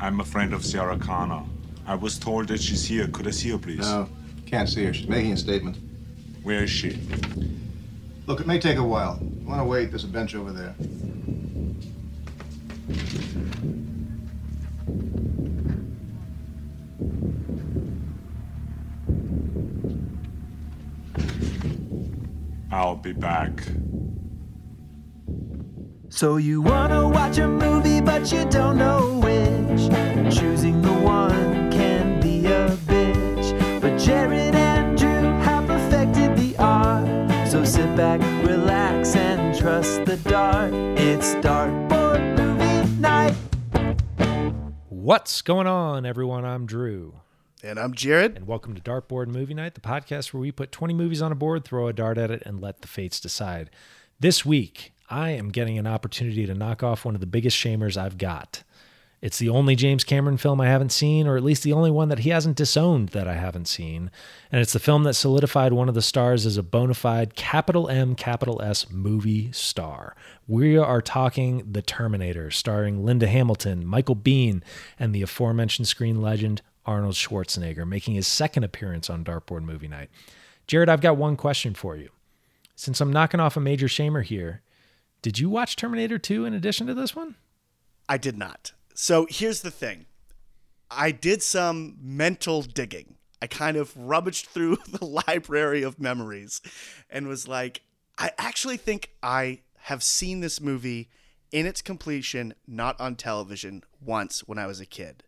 I'm a friend of Sarah Connor. I was told that she's here. Could I see her, please? No, can't see her. She's making a statement. Where is she? Look, it may take a while. You want to wait? There's a bench over there. I'll be back. So you wanna watch a movie, but you don't know which. Choosing the one can be a bitch. But Jared and Drew have perfected the art. So sit back, relax, and trust the dart. It's Dartboard Movie Night. What's going on, everyone? I'm Drew, And I'm Jared. and welcome to Dartboard Movie Night, the podcast where we put 20 movies on a board, throw a dart at it, and let the fates decide. This week, I am getting an opportunity to knock off one of the biggest shamers I've got. It's the only James Cameron film I haven't seen, or at least the only one that he hasn't disowned that I haven't seen. And it's the film that solidified one of the stars as a bona fide capital M, capital S movie star. We are talking The Terminator, starring Linda Hamilton, Michael Biehn, and the aforementioned screen legend Arnold Schwarzenegger, making his second appearance on Dartboard Movie Night. Jared, I've got one question for you. Since I'm knocking off a major shamer here, did you watch Terminator 2 in addition to this one? I did not. So here's the thing I did some mental digging. I kind of rummaged through the library of memories and was like, I actually think I have seen this movie in its completion, not on television, once when I was a kid.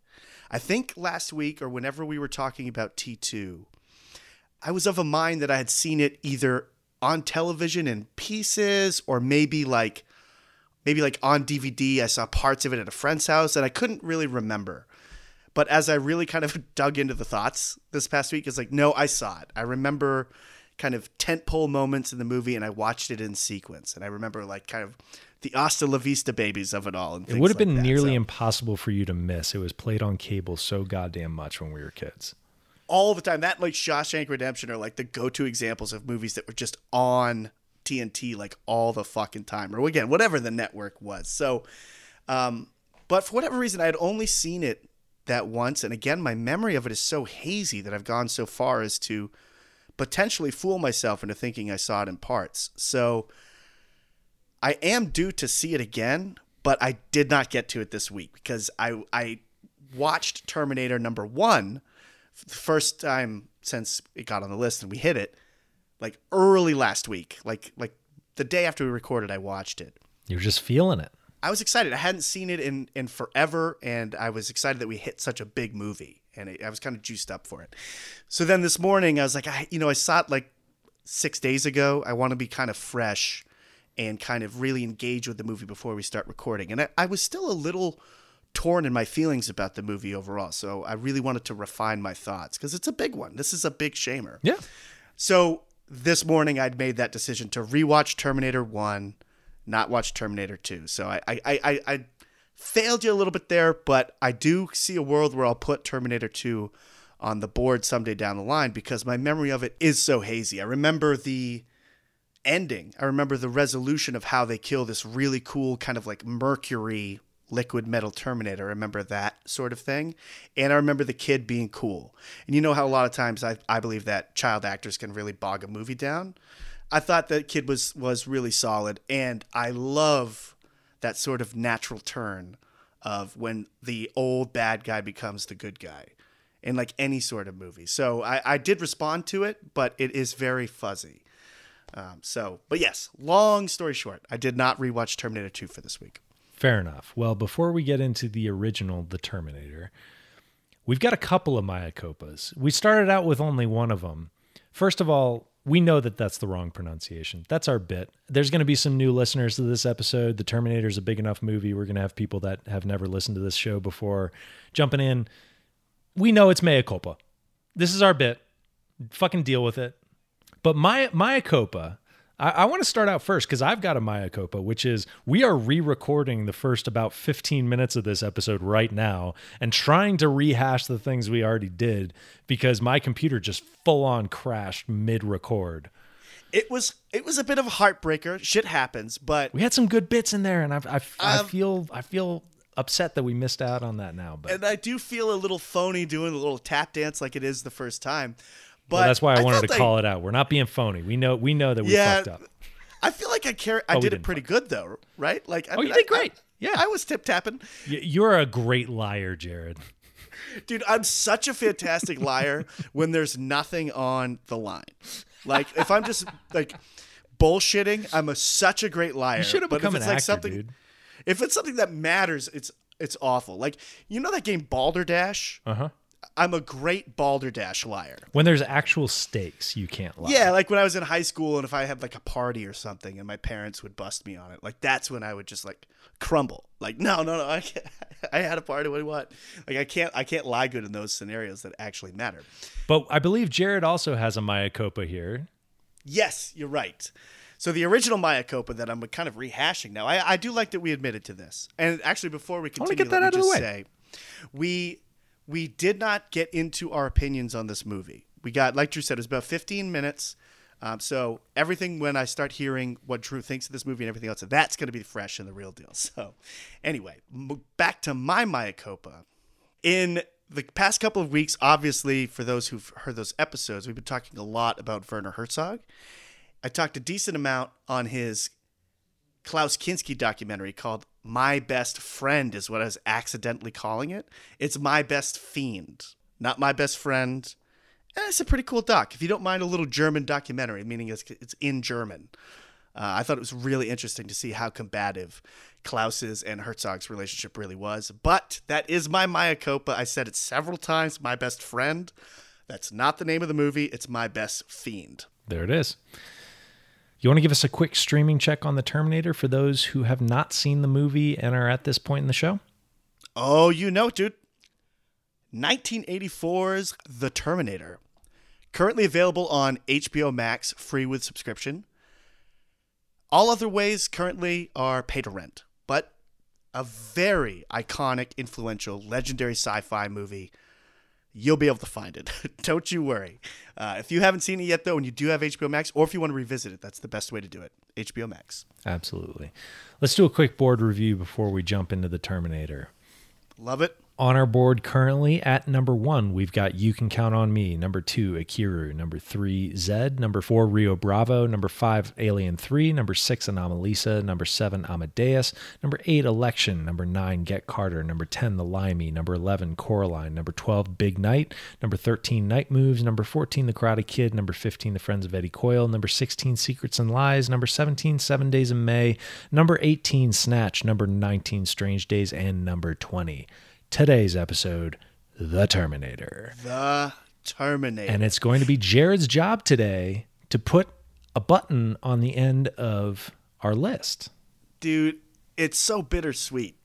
I think last week or whenever we were talking about T2, I was of a mind that I had seen it either on television in pieces or maybe like maybe like on DVD I saw parts of it at a friend's house and I couldn't really remember. But as I really kind of dug into the thoughts this past week, it's like, no, I saw it. I remember kind of tentpole moments in the movie and I watched it in sequence. And I remember like kind of the Hasta La Vista babies of it all. And It would have like been that. nearly So- impossible for you to miss. It was played on cable so goddamn much when we were kids. All the time. That like Shawshank Redemption are like the go-to examples of movies that were just on TNT like all the fucking time, or again whatever the network was. So, um, but for whatever reason, I had only seen it that once, and again, my memory of it is so hazy that I've gone so far as to potentially fool myself into thinking I saw it in parts. So, I am due to see it again, but I did not get to it this week because I I watched Terminator number one the first time since it got on the list and we hit it like early last week like like the day after we recorded i watched it. You're just feeling it. i was excited. I hadn't seen it in in forever and i was excited that we hit such a big movie and it, i was kind of juiced up for it. So then this morning i was like i you know i saw it like six days ago. I want to be kind of fresh and kind of really engage with the movie before we start recording. And i, I was still a little torn in my feelings about the movie overall so i really wanted to refine my thoughts because it's a big one this is a big shamer Yeah. so this morning I'd made that decision to rewatch Terminator 1, not watch Terminator 2. So I, I, I, I, I failed you a little bit there, but I do see a world where I'll put Terminator 2 on the board someday down the line because my memory of it is so hazy. I remember the ending. I remember the resolution of how they kill this really cool kind of like mercury liquid metal terminator. I remember that sort of thing. And I remember the kid being cool. And you know how a lot of times I, I believe that child actors can really bog a movie down. I thought that kid was was really solid and I love that sort of natural turn of when the old bad guy becomes the good guy in like any sort of movie. So I, I did respond to it, but it is very fuzzy. Um, so, but yes, long story short, I did not rewatch Terminator 2 for this week. Fair enough. Well, before we get into the original, The Terminator, we've got a couple of Maya Copas. We started out with only one of them. First of all, we know that that's the wrong pronunciation. That's our bit. There's going to be some new listeners to this episode. The Terminator is a big enough movie. We're going to have people that have never listened to this show before jumping in. We know it's mea culpa. This is our bit. Fucking deal with it. But Maya, Maya Copa, I, I want to start out first because I've got a Maya Copa, which is we are re recording the first about 15 minutes of this episode right now and trying to rehash the things we already did because my computer just full on crashed mid record. It was it was a bit of a heartbreaker. Shit happens, but We had some good bits in there, and I, I, I Um, feel I feel upset that we missed out on that now. But and I do feel a little phony doing a little tap dance like it is the first time. But well, that's why I, wanted to call it out. We're not being phony. We know we know that we Yeah, fucked up. I feel like I care. I Oh, did it pretty good though, right? Like, I Oh, you did I- great. I- Yeah. I was tip tapping, You're a great liar, Jared. dude. I'm such a fantastic liar when there's nothing on the line. Like, if I'm just like bullshitting, I'm a such a great liar. You should have become an like actor, something, dude. If it's something that matters, it's it's awful. Like, you know that game Balderdash? Uh huh. I'm a great Balderdash liar. When there's actual stakes, you can't lie. Yeah, like when I was in high school and if I had like a party or something and my parents would bust me on it, like that's when I would just like crumble. Like, no, no, no, I can't, I had a party. What do you want? Like, I can't, I can't lie good in those scenarios that actually matter. But I believe Jared also has a Maya Copa here. Yes, you're right. So the original Maya Copa that I'm kind of rehashing now, I, I do like that we admitted to this. And actually, before we continue, get that let out of the way. say, we we did not get into our opinions on this movie. We got, like Drew said, it was about 15 minutes. Um, so everything when I start hearing what Drew thinks of this movie and everything else, that's going to be fresh and the real deal. So anyway, back to my Maya Copa. In the past couple of weeks, obviously, for those who've heard those episodes, we've been talking a lot about Werner Herzog. I talked a decent amount on his Klaus Kinski documentary called My Best Friend, is what I was accidentally calling it. It's My Best Fiend, not My Best Friend. And it's a pretty cool doc. If you don't mind a little German documentary, meaning it's, it's in German. Uh, I thought it was really interesting to see how combative Klaus's and Herzog's relationship really was. But that is my Maya Copa. I said it several times. My best friend. That's not the name of the movie. It's my best fiend. There it is. You want to give us a quick streaming check on the Terminator for those who have not seen the movie and are at this point in the show? Oh, you know, dude. 1984's The Terminator. Currently available on HBO Max, free with subscription. All other ways currently are pay to rent, but a very iconic, influential, legendary sci fi movie. You'll be able to find it. Don't you worry. Uh, if you haven't seen it yet, though, and you do have HBO Max, or if you want to revisit it, that's the best way to do it. HBO Max. Absolutely. Let's do a quick board review before we jump into the Terminator. Love it. On our board currently at number one, we've got You Can Count on Me. Number two, Akiru. Number three, Zed. Number four, Rio Bravo. Number five, Alien 3. Number six, Anomalisa. Number seven, Amadeus. Number eight, Election. Number nine, Get Carter. Number 10, The Limey. Number 11, Coraline. Number 12, Big Night. Number 13, Night Moves. Number 14, The Karate Kid. Number 15, The Friends of Eddie Coyle. Number 16, Secrets and Lies. Number 17, Seven Days in May. Number 18, Snatch. Number 19, Strange Days. And number 20, today's episode, The Terminator. The Terminator. And it's going to be Jared's job today to put a button on the end of our list. dude, it's so bittersweet.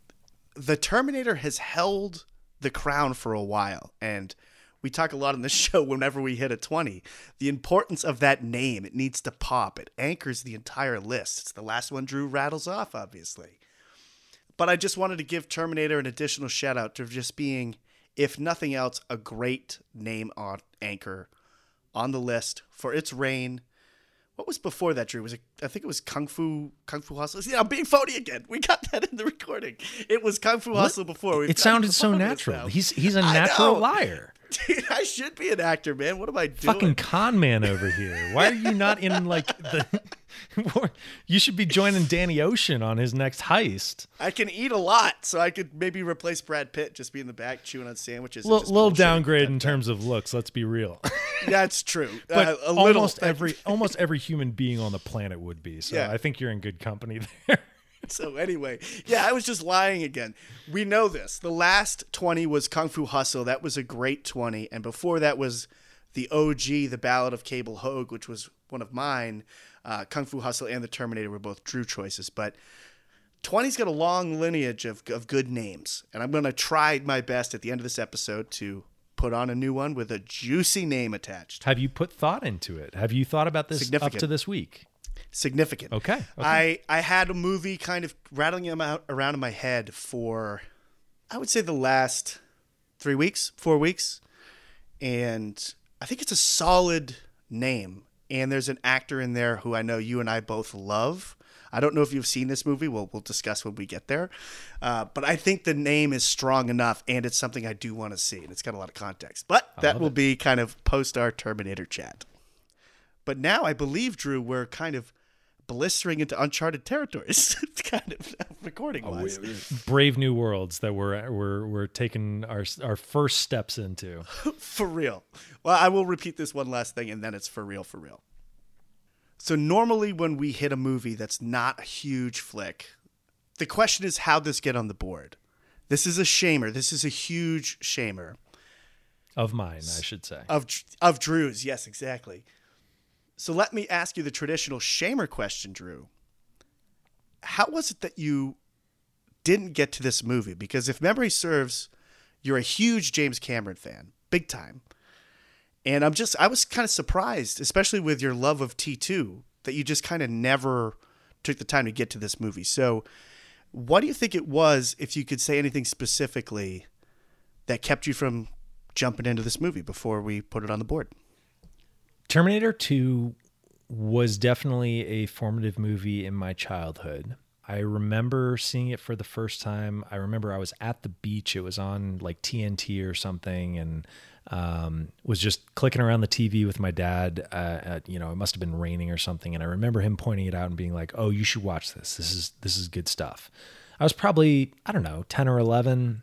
The Terminator has held the crown for a while, and we talk a lot on this show whenever we hit a 20. The importance of that name, it needs to pop. It anchors the entire list. It's the last one Drew rattles off, obviously. But I just wanted to give Terminator an additional shout out to just being, if nothing else, a great name on anchor on the list for its reign. What was before that, Drew? Was it? I think it was Kung Fu Kung Fu Hustle. Yeah, I'm being phony again. We got that in the recording. It was Kung Fu Hustle before. We've It sounded so natural. He's he's a natural liar. Dude, I should be an actor, man. What am I doing? Fucking con man over here. Why are you not in like the? you should be joining Danny Ocean on his next heist. I can eat a lot, so I could maybe replace Brad Pitt. Just be in the back chewing on sandwiches. and Little, bullshitting. downgrade in terms of looks. Let's be real. That's true. But Uh, a little. almost every almost every human being on the planet would be. So Yeah. I think you're in good company there. So anyway, yeah, I was just lying again. We know this. The last 20 was Kung Fu Hustle. That was a great 20. And before that was the OG, The Ballad of Cable Hogue, which was one of mine. Uh, Kung Fu Hustle and The Terminator were both Drew choices. But 20's got a long lineage of, of good names. And I'm going to try my best at the end of this episode to put on a new one with a juicy name attached. Have you put thought into it? Have you thought about this up to this week? Significant. Okay, okay. I, I had a movie kind of rattling them out around in my head for, I would say, the last three weeks, four weeks. And I think it's a solid name. And there's an actor in there who I know you and I both love. I don't know if you've seen this movie. We'll we'll discuss when we get there. Uh, but I think the name is strong enough, and it's something I do want to see, and it's got a lot of context. But that will be kind of post our Terminator chat. But now I believe Drew, we're kind of blistering into uncharted territories, kind of recording oh, wise. Brave new worlds that we're we're we're taking our our first steps into. for real. Well, I will repeat this one last thing, and then it's for real, for real. So normally when we hit a movie that's not a huge flick, the question is how this get on the board. This is a shamer. This is a huge shamer Of mine, I should say. of of Drew's. Yes, exactly. So let me ask you the traditional shamer question, Drew. How was it that you didn't get to this movie? Because if memory serves, you're a huge James Cameron fan, big time. And I'm just I was kind of surprised, especially with your love of T2, that you just kind of never took the time to get to this movie. So, what do you think it was if you could say anything specifically that kept you from jumping into this movie before we put it on the board? Terminator 2 was definitely a formative movie in my childhood. I remember seeing it for the first time. I remember I was at the beach. It was on like TNT or something, and um, was just clicking around the TV with my dad. Uh, at, you know, it must have been raining or something, and I remember him pointing it out and being like, "Oh, you should watch this. This is this is good stuff." I was probably I don't know ten or eleven,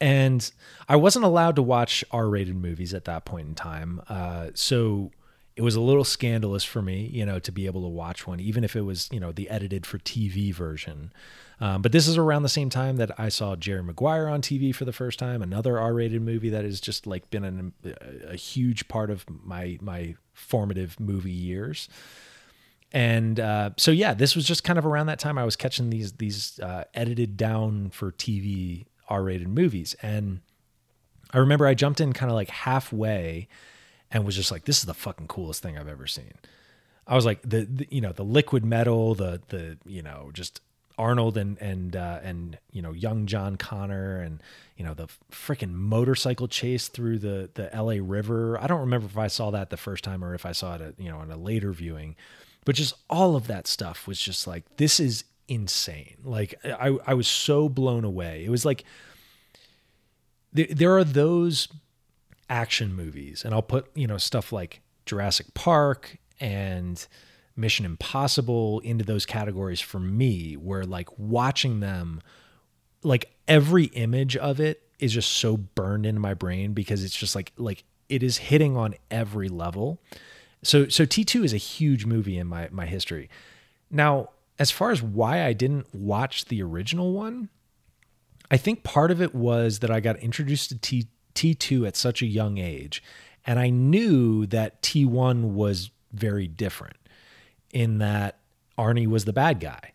and I wasn't allowed to watch R-rated movies at that point in time. Uh, so it was a little scandalous for me, you know, to be able to watch one, even if it was, you know, the edited for TV version. Um, but this is around the same time that I saw Jerry Maguire on TV for the first time, another R-rated movie that has just like been an, a huge part of my my formative movie years. And uh, so yeah, this was just kind of around that time I was catching these these uh, edited down for TV R-rated movies, and I remember I jumped in kind of like halfway and was just like, "This is the fucking coolest thing I've ever seen." I was like, the, the you know the liquid metal, the the you know just Arnold and and uh, and you know young John Connor and you know the freaking motorcycle chase through the the L.A. River. I don't remember if I saw that the first time or if I saw it at, you know in a later viewing, but just all of that stuff was just like this is insane. Like I I was so blown away. It was like there, there are those action movies and I'll put, you know, stuff like Jurassic Park and Mission Impossible into those categories for me where like watching them like every image of it is just so burned into my brain because it's just like like it is hitting on every level. So so T2 is a huge movie in my my history. Now, as far as why I didn't watch the original one, I think part of it was that I got introduced to T T2 at such a young age and I knew that T1 was very different in that Arnie was the bad guy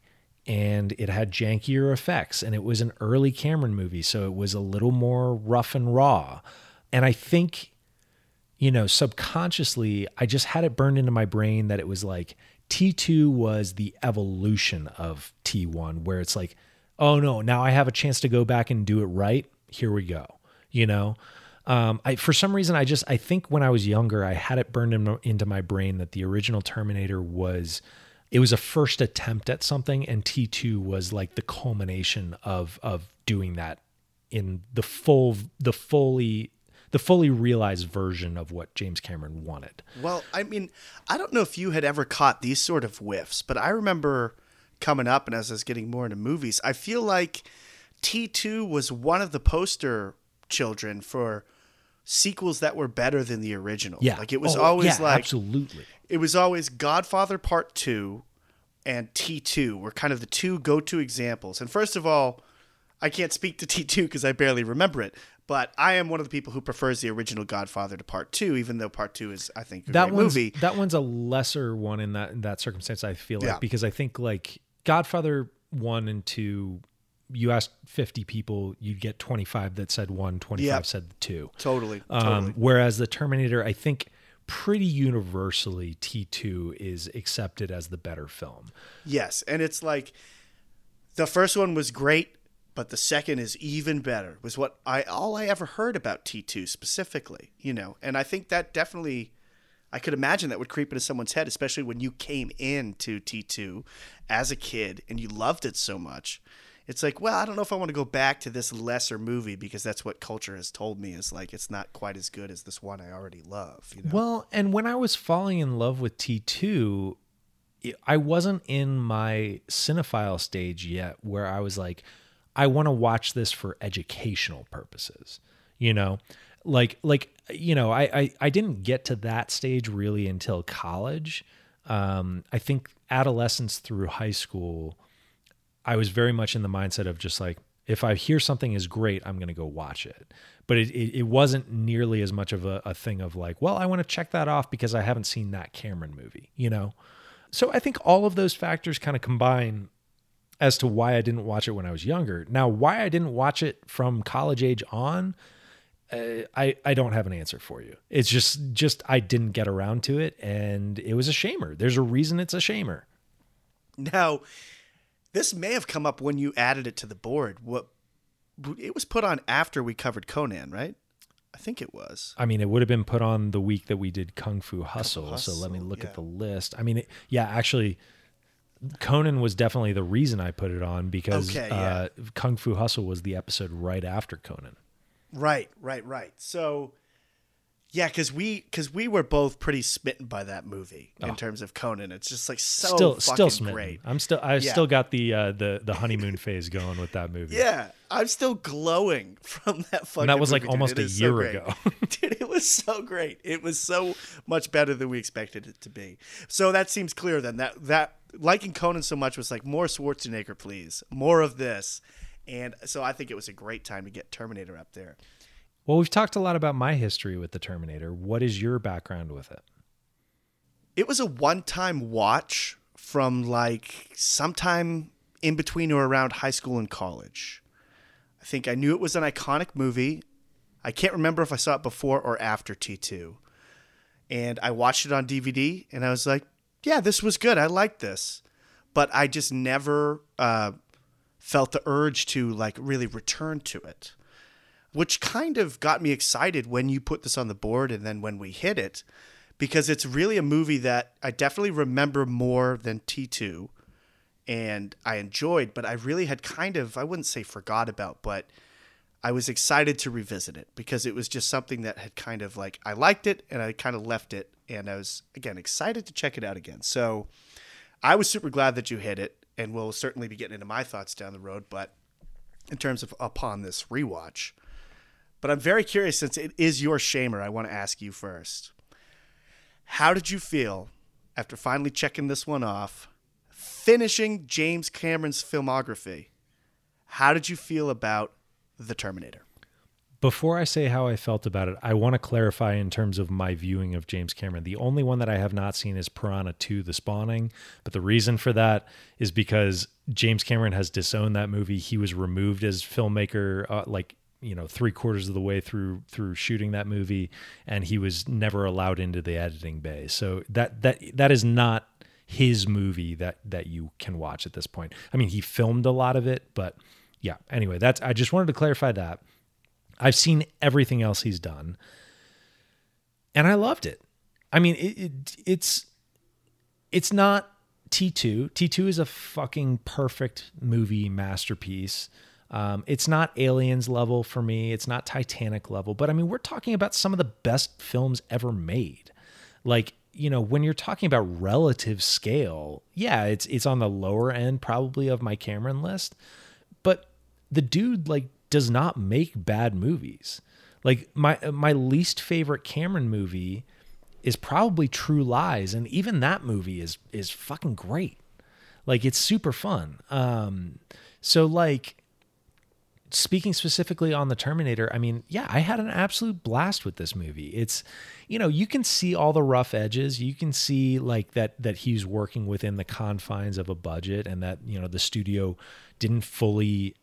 and it had jankier effects and it was an early Cameron movie so it was a little more rough and raw. And I think you know subconsciously I just had it burned into my brain that it was like T2 was the evolution of T1 where it's like oh no now I have a chance to go back and do it right. Here we go you know? Um, I, for some reason, I just I think when I was younger, I had it burned in, into my brain that the original Terminator was it was a first attempt at something, and T two was like the culmination of of doing that in the full the fully the fully realized version of what James Cameron wanted. Well, I mean, I don't know if you had ever caught these sort of whiffs, but I remember coming up and as I was getting more into movies, I feel like T2 was one of the poster children for sequels that were better than the original. Yeah, Like it was Oh, always yeah, like absolutely. it was always Godfather Part 2 and T2 were kind of the two go-to examples. And first of all, I can't speak to T2 because I barely remember it, but I am one of the people who prefers the original Godfather to Part 2 even though Part 2 is I think a that great one's movie. that one's a lesser one in that in that circumstance. I feel like Yeah. because I think like Godfather one and two, you asked fifty people, you'd get twenty five that said one, 25 Yep. said two. Totally. Um, totally. Whereas the Terminator, I think pretty universally T two is accepted as the better film. Yes, and it's like the first one was great, but the second is even better. Was what I all I ever heard about T2 specifically, you know. And I think that definitely I could imagine that would creep into someone's head, especially when you came into T2 as a kid and you loved it so much. It's like, well, I don't know if I want to go back to this lesser movie because that's what culture has told me is like it's not quite as good as this one I already love. You know? Well, and when I was falling in love with T2, I wasn't in my cinephile stage yet where I was like, I want to watch this for educational purposes. You know, like like you know, I I, I didn't get to that stage really until college. Um, I think adolescence through high school, I was very much in the mindset of just like, if I hear something is great, I'm going to go watch it. But it, it, it wasn't nearly as much of a, a thing of like, well, I want to check that off because I haven't seen that Cameron movie, you know? So I think all of those factors kind of combine as to why I didn't watch it when I was younger. Now, why I didn't watch it from college age on, uh, I I don't have an answer for you. It's just just I didn't get around to it, and it was a shamer. There's a reason it's a shamer. Now, this may have come up when you added it to the board. What it was put on after we covered Conan, right? I think it was. I mean, it would have been put on the week that we did Kung Fu Hustle. so let me look yeah. at the list. I mean, it, yeah, actually, Conan was definitely the reason I put it on because Okay, uh, Kung Fu Hustle was the episode right after Conan. Right, right, right. So, yeah, because we because we were both pretty smitten by that movie in terms of Conan. It's just like so still, fucking still smitten. great. I'm still, I Yeah. still got the uh, the the honeymoon phase going with that movie. Yeah, I'm still glowing from that fucking. And that was, like, dude. almost It a so year ago. dude. It was so great. It was so much better than we expected it to be. So that seems clear then. That that liking Conan so much was like more Schwarzenegger, please, more of this. And so I think it was a great time to get Terminator up there. Well, we've talked a lot about my history with the Terminator. What is your background with it? It was a one-time watch from like sometime in between or around high school and college. I think I knew it was an iconic movie. I can't remember if I saw it before or after T2. And I watched it on DVD and I was like, yeah, this was good. I liked this. But I just never uh, felt the urge to like really return to it, which kind of got me excited when you put this on the board and then when we hit it, because it's really a movie that I definitely remember more than T2 and I enjoyed, but I really had kind of, I wouldn't say forgot about, but I was excited to revisit it because it was just something that had kind of like, I liked it and I kind of left it. And I was, again, excited to check it out again. So I was super glad that you hit it. And we'll certainly be getting into my thoughts down the road. But in terms of upon this rewatch, but I'm very curious since it is your shamer, I want to ask you first. How did you feel after finally checking this one off, finishing James Cameron's filmography? How did you feel about The Terminator? Before I say how I felt about it, I want to clarify in terms of my viewing of James Cameron. The only one that I have not seen is Piranha 2 The Spawning. But the reason for that is because James Cameron has disowned that movie. He was removed as filmmaker, uh, like, you know, three quarters of the way through through shooting that movie, and he was never allowed into the editing bay. So that that that is not his movie that that you can watch at this point. I mean, he filmed a lot of it, but yeah. Anyway, that's I just wanted to clarify that. I've seen everything else he's done, and I loved it. I mean, it, it it's it's not T two. T two is a fucking perfect movie masterpiece. Um, it's not Aliens level for me. It's not Titanic level, but I mean, we're talking about some of the best films ever made. Like you know, when you're talking about relative scale, yeah, it's it's on the lower end probably of my Cameron list, but the dude like does not make bad movies. Like my my least favorite Cameron movie is probably True Lies, and even that movie is is fucking great. Like it's super fun. Um, so like speaking specifically on the Terminator, I mean, yeah, I had an absolute blast with this movie. It's, you know, you can see all the rough edges. You can see like that that he's working within the confines of a budget, and that you know the studio didn't fully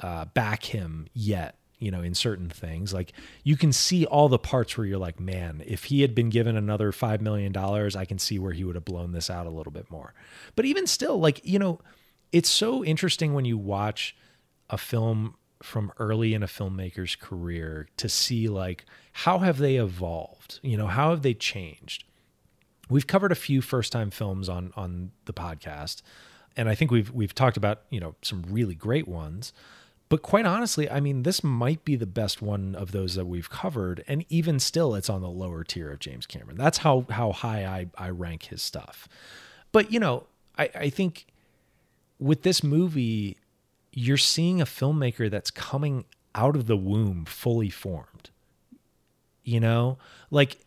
uh, back him yet. You know, in certain things, like you can see all the parts where you're like, man, if he had been given another five million dollars, I can see where he would have blown this out a little bit more. But even still, like you know, it's so interesting when you watch a film from early in a filmmaker's career to see like how have they evolved you know how have they changed we've covered a few first time films on on the podcast and I think we've we've talked about, you know, some really great ones. But quite honestly, I mean, this might be the best one of those that we've covered, and even still, it's on the lower tier of James Cameron. That's how how high I I rank his stuff. But you know, I I think with this movie, you're seeing a filmmaker that's coming out of the womb fully formed. You know, like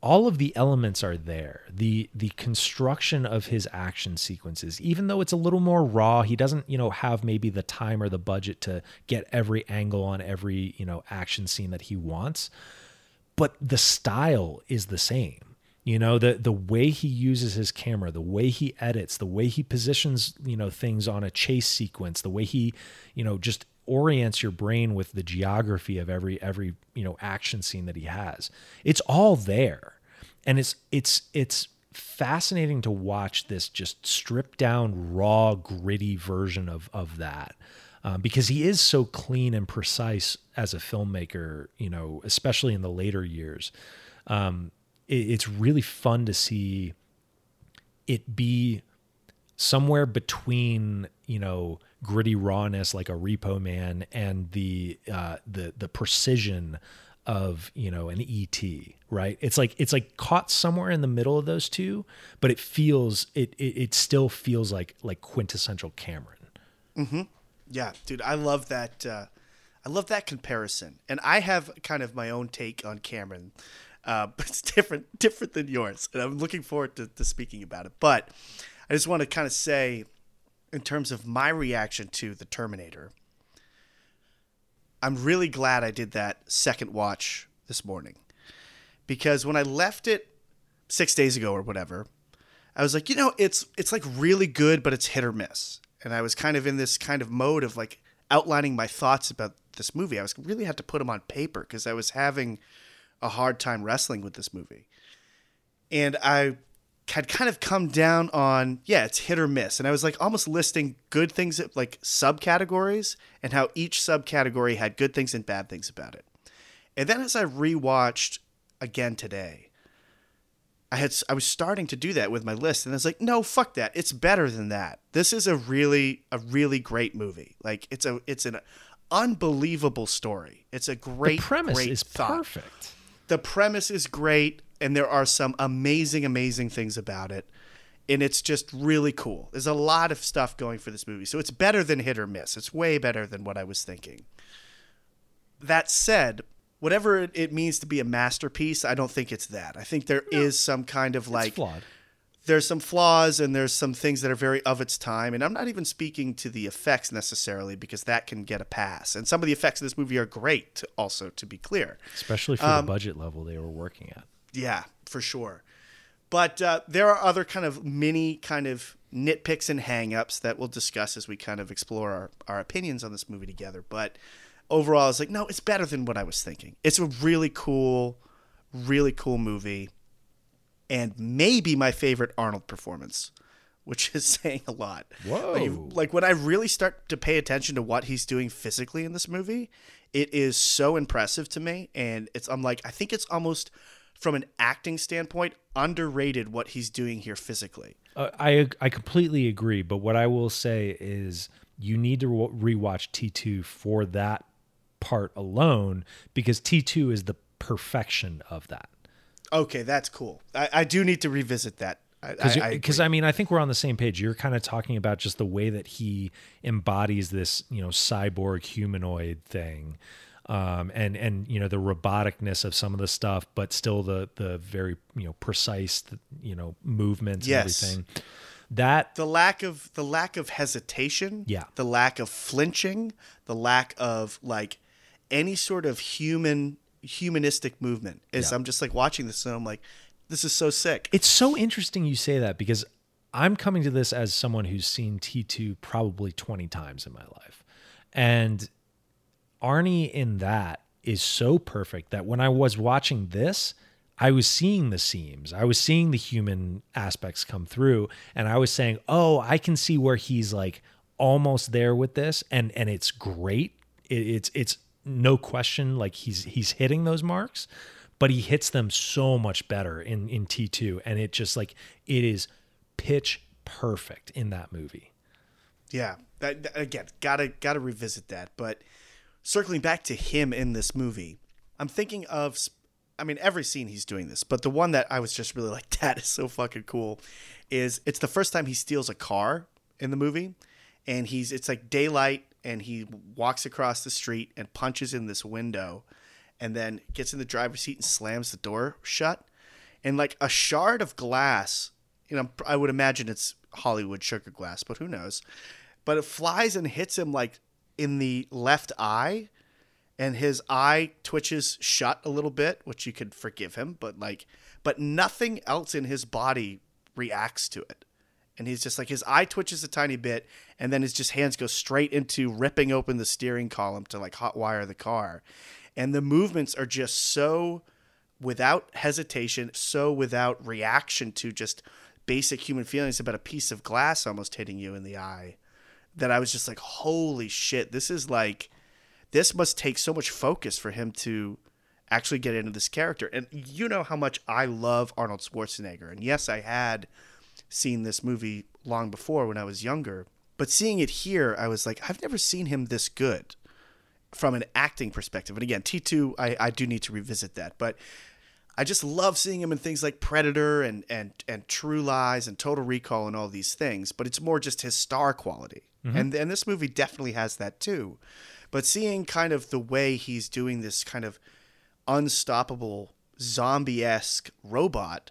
all of the elements are there. The the construction of his action sequences, even though it's a little more raw, he doesn't, you know, have maybe the time or the budget to get every angle on every, you know, action scene that he wants. But the style is the same. You know, the the way he uses his camera, the way he edits, the way he positions, you know, things on a chase sequence, the way he, you know, just orients your brain with the geography of every every you know action scene that he has. It's all there. And it's it's it's fascinating to watch this just stripped down raw gritty version of of that um, because he is so clean and precise as a filmmaker you know especially in the later years. Um, it's really fun to see it be somewhere between you know gritty rawness like a Repo Man and the uh, the the precision of you know an ET, right? It's like it's like caught somewhere in the middle of those two, but it feels it it, it still feels like like quintessential Cameron. Mm-hmm. yeah, dude, I love that. Uh, I love that comparison, and I have kind of my own take on Cameron, uh, but it's different, different than yours, and I'm looking forward to, to speaking about it. But I just want to kind of say, in terms of my reaction to the Terminator, I'm really glad I did that second watch this morning, because when I left it six days ago or whatever, I was like, you know, it's it's like really good, but it's hit or miss. And I was kind of in this kind of mode of like outlining my thoughts about this movie. I was really had to put them on paper because I was having a hard time wrestling with this movie. And I had kind of come down on, yeah, it's hit or miss. And I was like almost listing good things like subcategories and how each subcategory had good things and bad things about it. And then as I rewatched again today, I had I was starting to do that with my list, and I was like, no, fuck that. It's better than that. This is a really a really great movie. Like it's a it's an unbelievable story. It's a great the premise great is thought. perfect. The premise is great, and there are some amazing amazing things about it. And it's just really cool. There's a lot of stuff going for this movie. So it's better than hit or miss. It's way better than what I was thinking. That said, whatever it, means to be a masterpiece, I don't think it's that. I think there is some kind of like it's flawed. There's some flaws and there's some things that are very of its time. And I'm not even speaking to the effects necessarily because that can get a pass. And some of the effects in this movie are great, also, to be clear. especially for Um, the budget level they were working at. Yeah, for sure. But uh, there are other kind of mini kind of nitpicks and hangups that we'll discuss as we kind of explore our, our opinions on this movie together. But overall, I was like, no, it's better than what I was thinking. It's a really cool, really cool movie. And maybe my favorite Arnold performance, which is saying a lot. Whoa. Like, like when I really start to pay attention to what he's doing physically in this movie, it is so impressive to me. And it's I'm like, I think it's almost from an acting standpoint underrated what he's doing here physically. Uh, I I completely agree, but what I will say is you need to rewatch T2 for that part alone because T2 is the perfection of that. Okay, that's cool. I, I do need to revisit that. I, I, I Because. I, mean, I think we're on the same page. You're kind of talking about just the way that he embodies this, you know, cyborg humanoid thing, um, and and you know the roboticness of some of the stuff, but still the the very you know precise, you know, movements Yes. and everything. That the lack of the lack of hesitation, Yeah. the lack of flinching, the lack of like any sort of human humanistic movement is Yeah. I'm just like watching this and I'm like, this is so sick. It's so interesting you say that because I'm coming to this as someone who's seen T2 probably 20 times in my life. And Arnie in that is so perfect that when I was watching this, I was seeing the seams. I was seeing the human aspects come through and I was saying, "Oh, I can see where he's like almost there with this and and it's great. It, it's it's no question like he's he's hitting those marks." but he hits them so much better in in T2 and it just like it is pitch perfect in that movie. Yeah, that, again, gotta gotta revisit that. But circling back to him in this movie, I'm thinking of, I mean, every scene he's doing this, but the one that I was just really like, that is so fucking cool, is it's the first time he steals a car in the movie, and he's it's like daylight, and he walks across the street and punches in this window, and then gets in the driver's seat and slams the door shut, and like a shard of glass you know i would imagine it's hollywood sugar glass but who knows? But it flies and hits him like in the left eye and his eye twitches shut a little bit which you could forgive him but like but nothing else in his body reacts to it and he's just like his eye twitches a tiny bit and then his just hands go straight into ripping open the steering column to like hot wire the car and the movements are just so without hesitation, so without reaction to just basic human feelings about a piece of glass almost hitting you in the eye, that I was just like, holy shit, this is like, this must take so much focus for him to actually get into this character. And you know how much I love Arnold Schwarzenegger. And yes, I had seen this movie long before when I was younger, but seeing it here, I was like, I've never seen him this good from an acting perspective. And again, T2, I, I do need to revisit that. But I just love seeing him in things like Predator and, and, and True Lies and Total Recall and all these things. But it's more just his star quality. Mm-hmm. And, and this movie definitely has that too. But seeing kind of the way he's doing this kind of unstoppable zombie esque robot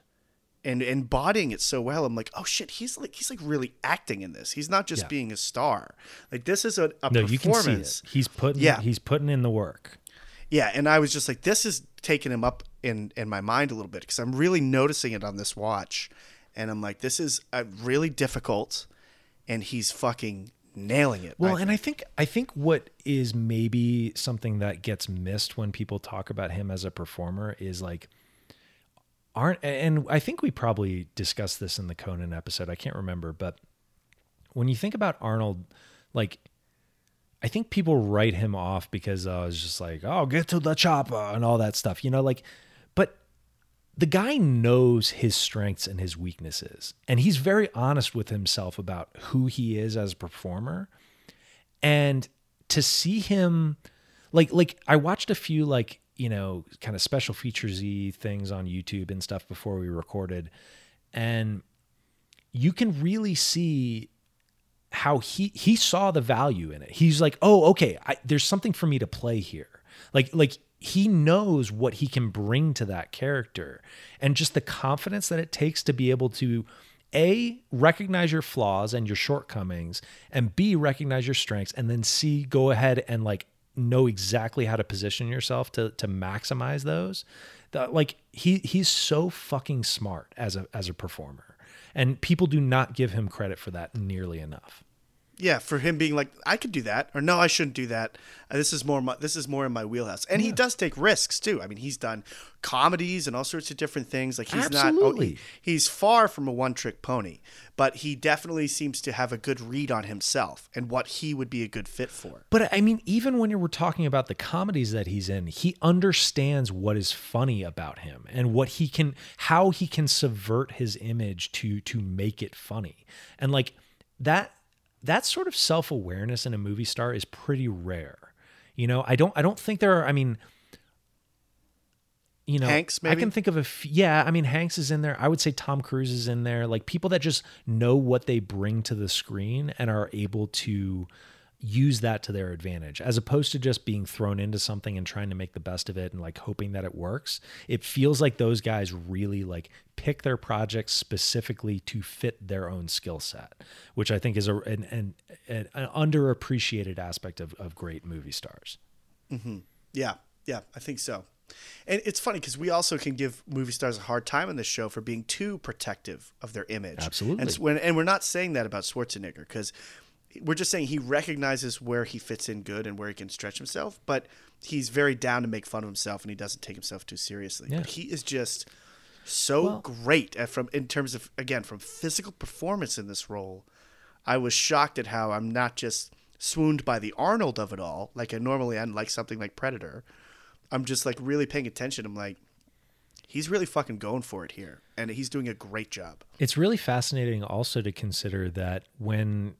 and embodying it so well, I'm like, oh shit, he's like he's like really acting in this. He's not just Yeah. being a star. Like this is a, a No, you can performance. see it. He's putting Yeah. he's putting in the work. Yeah, and I was just like, this is taking him up in in my mind a little bit because I'm really noticing it on this watch, and I'm like, this is uh, really difficult, and he's fucking nailing it. Well, I and I think I think what is maybe something that gets missed when people talk about him as a performer is like aren't and I think we probably discussed this in the Conan episode. I can't remember, but when you think about Arnold, like I think people write him off because uh, was just like, oh, get to the chopper and all that stuff, you know, like, but the guy knows his strengths and his weaknesses, and he's very honest with himself about who he is as a performer. And to see him, like, like I watched a few like you know kind of special featuresy things on YouTube and stuff before we recorded, and you can really see how he he saw the value in it. He's like, "Oh, okay, I, there's something for me to play here." Like like he knows what he can bring to that character and just the confidence that it takes to be able to a recognize your flaws and your shortcomings and b recognize your strengths and then c go ahead and like know exactly how to position yourself to to maximize those The- like he he's so fucking smart as a as a performer. And people do not give him credit for that nearly enough yeah, for him being like, I could do that, or no, I shouldn't do that. Uh, this is more my, this is more in my wheelhouse, and he does take risks too. I mean, he's done comedies and all sorts of different things. Like he's not, oh, he, he's far from a one trick pony, but he definitely seems to have a good read on himself and what he would be a good fit for. But I mean, even when we're talking about the comedies that he's in, he understands what is funny about him and what he can, how he can subvert his image to to make it funny. And like that, that sort of self awareness in a movie star is pretty rare. You know, I don't, I don't think there are. I mean, you know, Hanks, I can think of a f- yeah. I mean, Hanks is in there. I would say Tom Cruise is in there. Like people that just know what they bring to the screen and are able to use that to their advantage, as opposed to just being thrown into something and trying to make the best of it and like hoping that it works. It feels like those guys really like pick their projects specifically to fit their own skill set, which I think is a an, an, an, an underappreciated aspect of, of great movie stars. Mm-hmm. Yeah, yeah, I think so. And it's funny because we also can give movie stars a hard time on this show for being too protective of their image. Absolutely. And, when, and we're not saying that about Schwarzenegger because we're just saying he recognizes where he fits in good and where he can stretch himself, but he's very down to make fun of himself and he doesn't take himself too seriously. Yeah. But he is just so Well- great at from in terms of again from physical performance in this role. I was shocked at how I'm not just swooned by the Arnold of it all, like I normally am, like something like Predator. I'm just like really paying attention. I'm like, he's really fucking going for it here, and he's doing a great job. It's really fascinating also to consider that when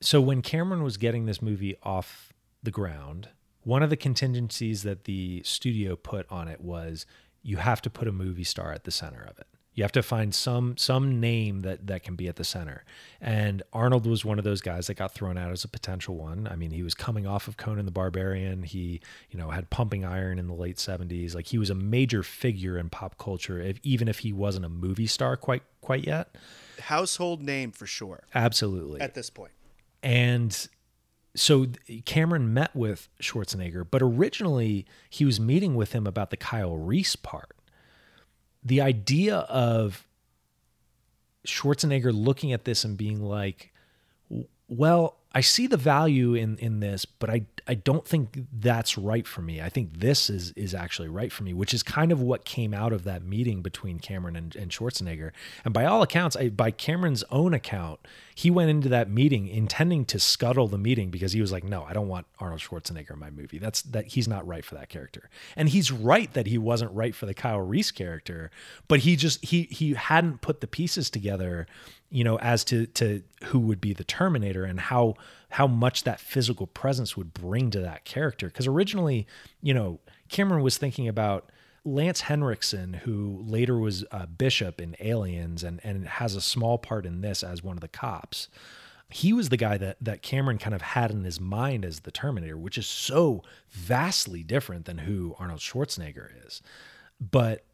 so when Cameron was getting this movie off the ground, one of the contingencies that the studio put on it was you have to put a movie star at the center of it. You have to find some some name that that can be at the center. And Arnold was one of those guys that got thrown out as a potential one. I mean, he was coming off of Conan the Barbarian. He, you know, had Pumping Iron in the late 70s. Like he was a major figure in pop culture if, even if he wasn't a movie star quite quite yet. Household name for sure Absolutely. at this point. And so Cameron met with Schwarzenegger, but originally he was meeting with him about the Kyle Reese part. The idea of Schwarzenegger looking at this and being like, well, I see the value in in this, but I I don't think that's right for me. I think this is is actually right for me, which is kind of what came out of that meeting between Cameron and, and Schwarzenegger. And by all accounts, I, by Cameron's own account, he went into that meeting intending to scuttle the meeting because he was like, "No, I don't want Arnold Schwarzenegger in my movie. That's that he's not right for that character." And he's right that he wasn't right for the Kyle Reese character, but he just he he hadn't put the pieces together you know, as to to who would be the Terminator and how how much that physical presence would bring to that character. Because originally, you know, Cameron was thinking about Lance Henriksen, who later was uh, Bishop in Aliens and and has a small part in this as one of the cops. He was the guy that that Cameron kind of had in his mind as the Terminator, which is so vastly different than who Arnold Schwarzenegger is. But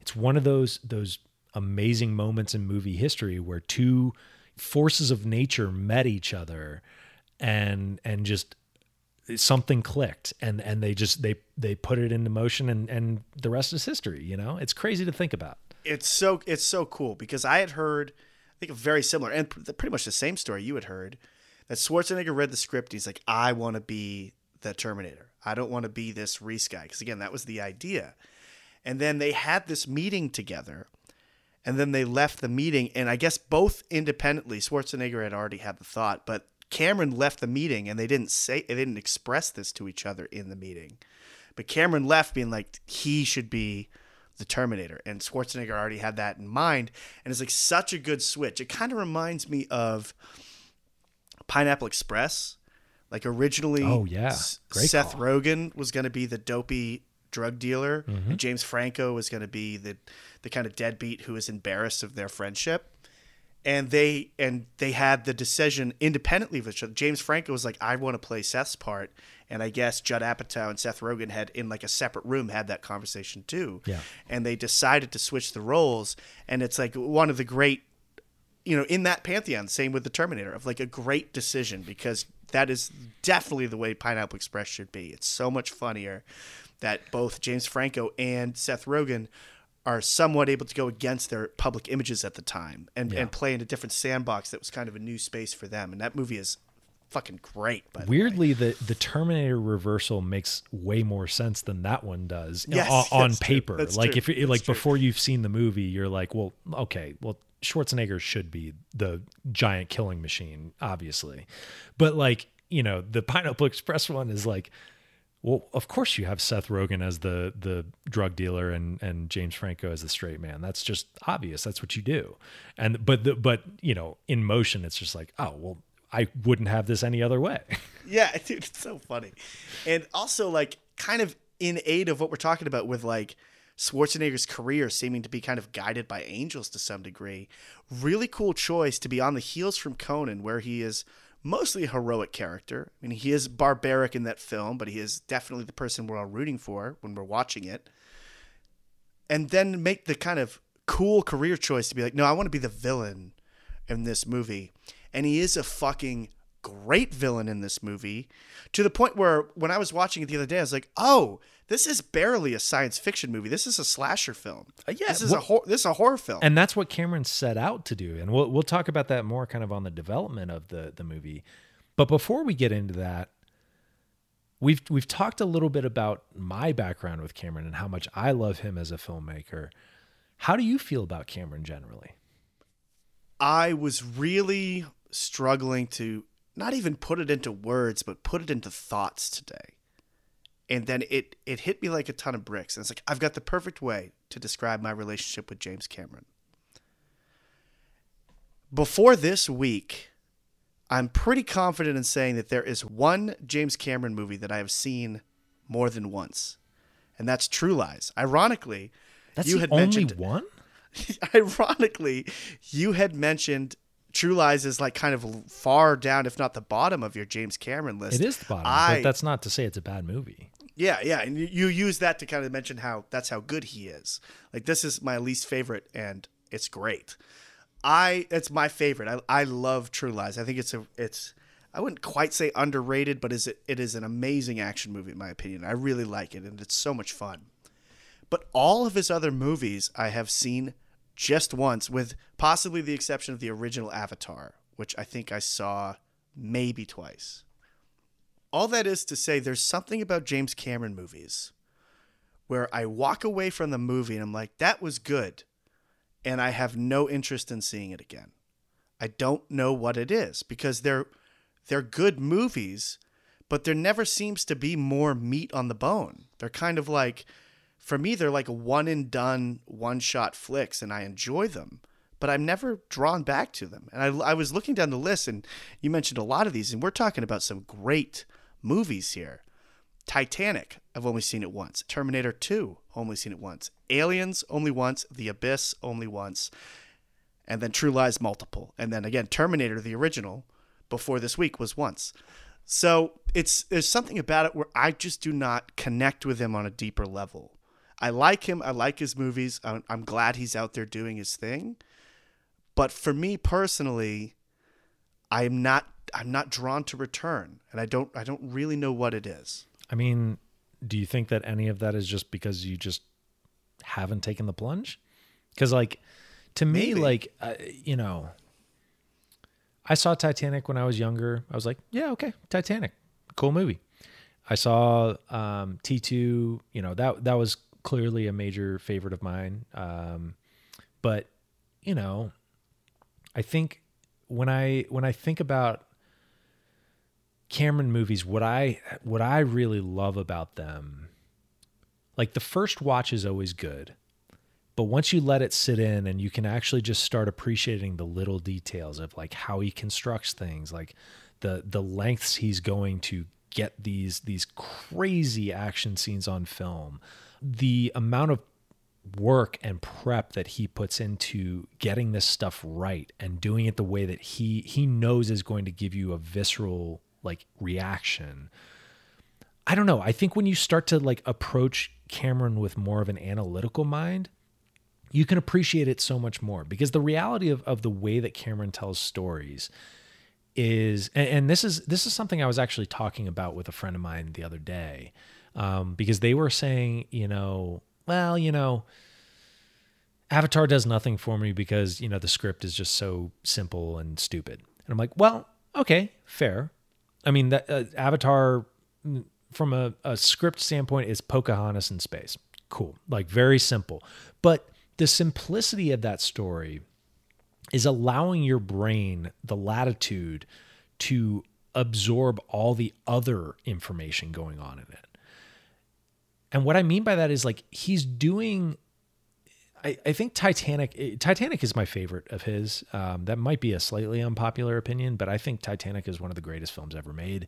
it's one of those those amazing moments in movie history where two forces of nature met each other and and just something clicked and and they just they they put it into motion and and the rest is history you know it's crazy to think about It's so it's so cool because I had heard, I think a very similar and pretty much the same story you had heard that Schwarzenegger read the script. He's like, I want to be the Terminator. I don't want to be this Reese guy because again, that was the idea. And then they had this meeting together, and then they left the meeting. And I guess both independently, Schwarzenegger had already had the thought, but Cameron left the meeting, and they didn't say they didn't express this to each other in the meeting. But Cameron left being like he should be the Terminator, and Schwarzenegger already had that in mind, and it's like such a good switch. It kind of reminds me of Pineapple Express. Like originally, Oh, yeah. Great Seth call. Rogen was going to be the dopey drug dealer, Mm-hmm. and James Franco was going to be the the kind of deadbeat who was embarrassed of their friendship. And they and they had the decision independently of each other. James Franco was like, "I want to play Seth's part," and I guess Judd Apatow and Seth Rogen had in like a separate room had that conversation too. Yeah. And they decided to switch the roles, and it's like one of the great you know, in that pantheon, same with the Terminator, of like a great decision because that is definitely the way Pineapple Express should be. It's so much funnier that both James Franco and Seth Rogen are somewhat able to go against their public images at the time and, and play in a different sandbox that was kind of a new space for them. And that movie is fucking great. By the weirdly the the terminator reversal makes way more sense than that one does Yes, on, on paper like true. if you That's like true. before you've seen the movie you're like well okay well schwarzenegger should be the giant killing machine obviously but like you know the pineapple express one is like well of course you have seth rogen as the the drug dealer and and james franco as the straight man that's just obvious that's what you do and but the, but you know in motion it's just like oh well i wouldn't have this any other way Yeah, dude, it's so funny. And also, like, kind of in aid of what we're talking about with like Schwarzenegger's career seeming to be kind of guided by angels to some degree. Really cool choice to be on the heels from Conan, where he is mostly heroic character. I mean, he is barbaric in that film, but he is definitely the person we're all rooting for when we're watching it. And then make the kind of cool career choice to be like, no, I want to be the villain in this movie. And he is a fucking great villain in this movie to the point where when I was watching it the other day, I was like, oh, this is barely a science fiction movie. This is a slasher film. Uh, yeah, This is a hor- this is a horror film. and that's what Cameron set out to do. And we'll we'll talk about that more kind of on the development of the the movie. But before we get into that, we've we've talked a little bit about my background with Cameron and how much I love him as a filmmaker. How do you feel about Cameron generally? I was really struggling to not even put it into words, but put it into thoughts today. And then it it hit me like a ton of bricks. And it's like I've got the perfect way to describe my relationship with James Cameron. Before this week, I'm pretty confident in saying that there is one James Cameron movie that I have seen more than once, and that's True Lies. Ironically, That's you had only mentioned one. ironically, you had mentioned True Lies is like kind of far down, if not the bottom of your James Cameron list. It is the bottom, I, but that's not to say it's a bad movie. Yeah, yeah, and you, use that to kind of mention how that's how good he is. Like this is my least favorite, and it's great. I it's my favorite. I I love True Lies. I think it's a it's I wouldn't quite say underrated, but is it it is an amazing action movie in my opinion. I really like it, and it's so much fun. But all of his other movies I have seen just once, with possibly the exception of the original Avatar, which I think I saw maybe twice. All that is to say, there's something about James Cameron movies where I walk away from the movie and I'm like, that was good. And I have no interest in seeing it again. I don't know what it is because they're they're good movies, but there never seems to be more meat on the bone. They're kind of like for me they're like one and done one shot flicks and I enjoy them, but I'm never drawn back to them. And I I was looking down the list and you mentioned a lot of these and we're talking about some great movies here. Titanic, I've only seen it once. Terminator 2, only seen it once. Aliens, only once. The Abyss, only once. And then True Lies, multiple. And then again, Terminator, the original, before this week was once. So it's there's something about it where I just do not connect with him on a deeper level. I like him. I like his movies. I'm, I'm glad he's out there doing his thing. But for me personally, I'm not I'm not drawn to return, and I don't I don't really know what it is. I mean, do you think that any of that is just because you just haven't taken the plunge? Because, like, to me, Maybe. like, uh, you know, I saw Titanic when I was younger. I was like, yeah, okay, Titanic, cool movie. I saw um, T2, you know, that that was clearly a major favorite of mine. Um, but, you know, I think when I when I think about Cameron movies, what I what I really love about them, like the first watch is always good, but once you let it sit in and you can actually just start appreciating the little details of like how he constructs things, like the the lengths he's going to get these these crazy action scenes on film, the amount of work and prep that he puts into getting this stuff right and doing it the way that he he knows is going to give you a visceral like reaction. I don't know. I think when you start to like approach Cameron with more of an analytical mind, you can appreciate it so much more because the reality of, of the way that Cameron tells stories is and, and this is this is something I was actually talking about with a friend of mine the other day. Um, because they were saying, you know, well, you know, Avatar does nothing for me because, you know, the script is just so simple and stupid. And I'm like, well, okay, fair. I mean, that uh, Avatar, mm, from a, a script standpoint, is Pocahontas in space. Cool, like very simple. But the simplicity of that story is allowing your brain the latitude to absorb all the other information going on in it. And what I mean by that is like he's doing. I, I think Titanic. Titanic is my favorite of his. Um, that might be a slightly unpopular opinion, but I think Titanic is one of the greatest films ever made.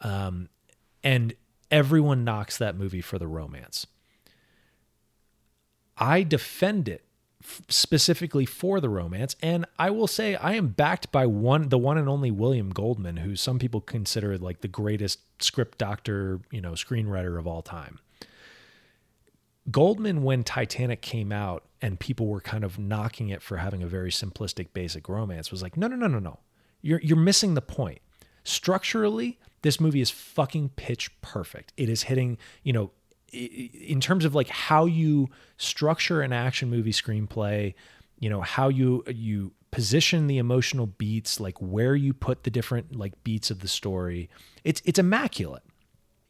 Um, and everyone knocks that movie for the romance. I defend it f- specifically for the romance, and I will say I am backed by one, the one and only William Goldman, who some people consider like the greatest script doctor, you know, screenwriter of all time. Goldman, when Titanic came out and people were kind of knocking it for having a very simplistic, basic romance, was like, no, no, no, no, no. You're you're missing the point. Structurally, this movie is fucking pitch perfect. It is hitting, you know, in terms of like how you structure an action movie screenplay, you know, how you you position the emotional beats, like where you put the different like beats of the story. It's it's immaculate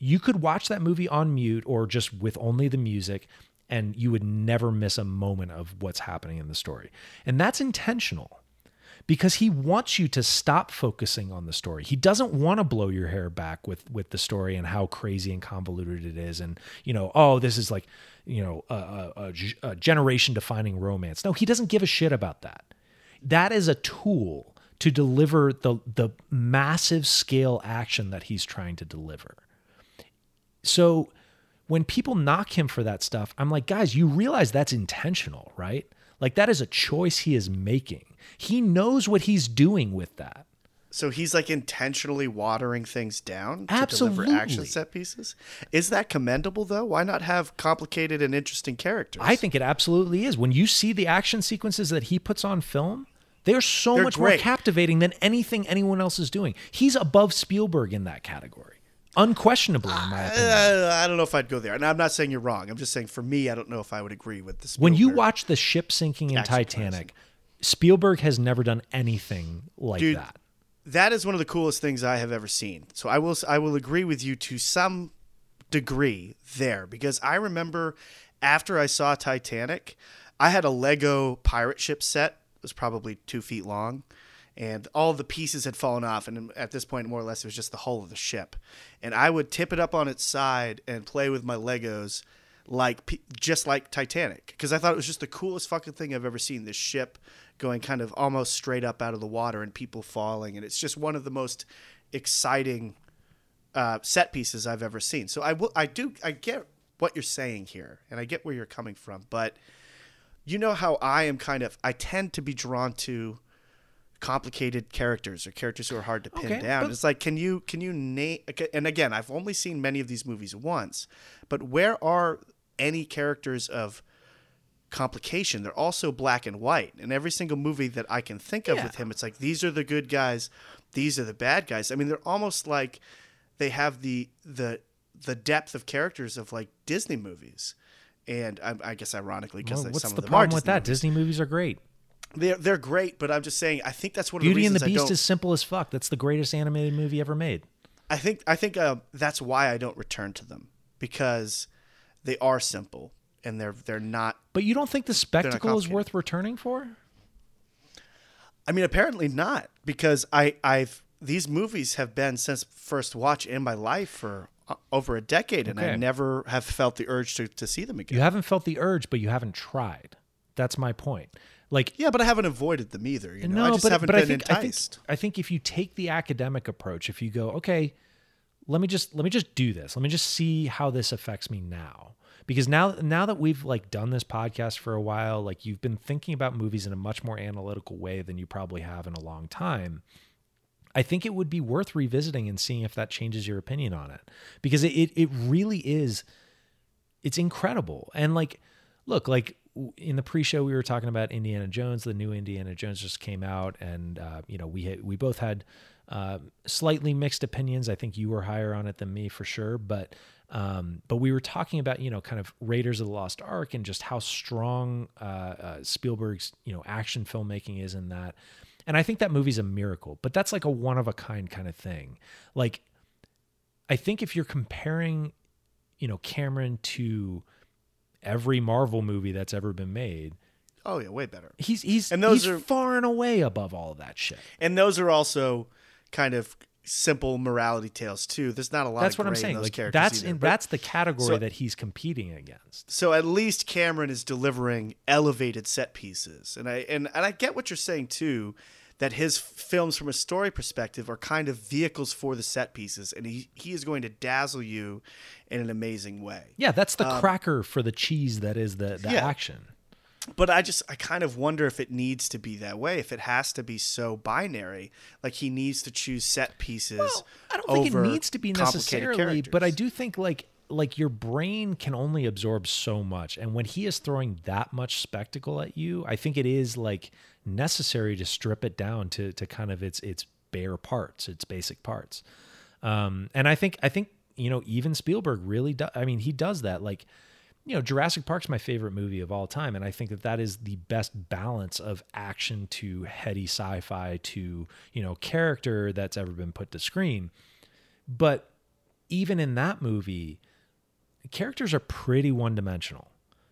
you could watch that movie on mute or just with only the music and you would never miss a moment of what's happening in the story. And that's intentional because he wants you to stop focusing on the story. He doesn't want to blow your hair back with with the story and how crazy and convoluted it is and you know, oh, this is like, you know, a generation defining romance. No, he doesn't give a shit about that. That is a tool to deliver the the massive scale action that he's trying to deliver. So when people knock him for that stuff, I'm like, guys, you realize that's intentional, right? Like that is a choice he is making. He knows what he's doing with that. So he's like intentionally watering things down to Absolutely. deliver action set pieces. Is that commendable though? Why not have complicated and interesting characters? I think it absolutely is. When you see the action sequences that he puts on film, they are so They're much more captivating than anything anyone else is doing. He's above Spielberg in that category. Unquestionably, in my opinion. Uh, I don't know if I'd go there. And I'm not saying you're wrong. I'm just saying for me, I don't know if I would agree with this. when you watch the ship sinking in Titanic, Spielberg has never done anything like Dude, that. that is one of the coolest things I have ever seen. So I will I will agree with you to some degree there because I remember after I saw Titanic, I had a Lego pirate ship set. It was probably two feet long, and all the pieces had fallen off. And at this point, more or less, it was just the hull of the ship. And I would tip it up on its side and play with my Legos like just like Titanic because I thought it was just the coolest fucking thing I've ever seen. This ship going kind of almost straight up out of the water and people falling, and it's just one of the most exciting uh, set pieces I've ever seen. So I will, I do, I get what you're saying here, and I get where you're coming from, but you know how I am kind of, I tend to be drawn to complicated characters or characters who are hard to pin Okay, down. but- It's like, can you, can you name? And again, I've only seen many of these movies once, but where are any characters of complication? They're also black and white, and every single movie that I can think of Yeah. with him, it's like these are the good guys, these are the bad guys. I mean, they're almost like they have the the the depth of characters of like Disney movies. And I, I guess ironically, because Well, what's some the of them are problem with Disney that? movies. Disney movies are great. They're they're great, but I'm just saying. I think that's one of Beauty the and reasons the I Beast is simple as fuck. That's the greatest animated movie ever made. I think I think uh, that's why I don't return to them because they are simple and they're they're not. But you don't think the spectacle is worth returning for? I mean, apparently not because I I've these movies have been since first watch in my life for uh, over a decade, and I never have felt the urge to, to see them again. You haven't felt the urge, but you haven't tried. That's my point. Like yeah, but I haven't avoided them either. You know, no, I just but, haven't but been I think, enticed. I think I think if you take the academic approach, if you go, okay, let me just let me just do this. Let me just see how this affects me now. Because now now that we've like done this podcast for a while, like you've been thinking about movies in a much more analytical way than you probably have in a long time. I think it would be worth revisiting and seeing if that changes your opinion on it. Because it it, it really is it's incredible. And like, look, like in the pre-show, we were talking about Indiana Jones. The new Indiana Jones just came out, and uh, you know, we had, we both had uh, slightly mixed opinions. I think you were higher on it than me for sure, but um, but we were talking about you know, kind of Raiders of the Lost Ark and just how strong uh, uh, Spielberg's you know action filmmaking is in that. And I think that movie's a miracle, but that's like a one of a kind kind of thing. Like, I think if you're comparing you know Cameron to every Marvel movie that's ever been made. oh yeah, way better. He's he's And those he's are- far and away above all of that shit. And those are also kind of simple morality tales too. There's not a lot. That's of what I'm saying. those Like characters that's either. in, But- that's the category so- that he's competing against. so at least Cameron is delivering elevated set pieces, and I and and I get what you're saying too, that his films from a story perspective are kind of vehicles for the set pieces, and he he is going to dazzle you in an amazing way. Yeah, that's the cracker for the cheese that is the the Um, yeah. action. But I just I kind of wonder if it needs to be that way, if it has to be so binary, like he needs to choose set pieces. Well, I don't think it needs to be necessarily, but I do think like like your brain can only absorb so much and when he is throwing that much spectacle at you, I think it is like necessary to strip it down to to kind of its its bare parts, its basic parts. Um and I think I think you know even Spielberg really does I mean he does that like you know Jurassic Park's my favorite movie of all time and I think that that is the best balance of action to heady sci-fi to you know character that's ever been put to screen but even in that movie characters are pretty one-dimensional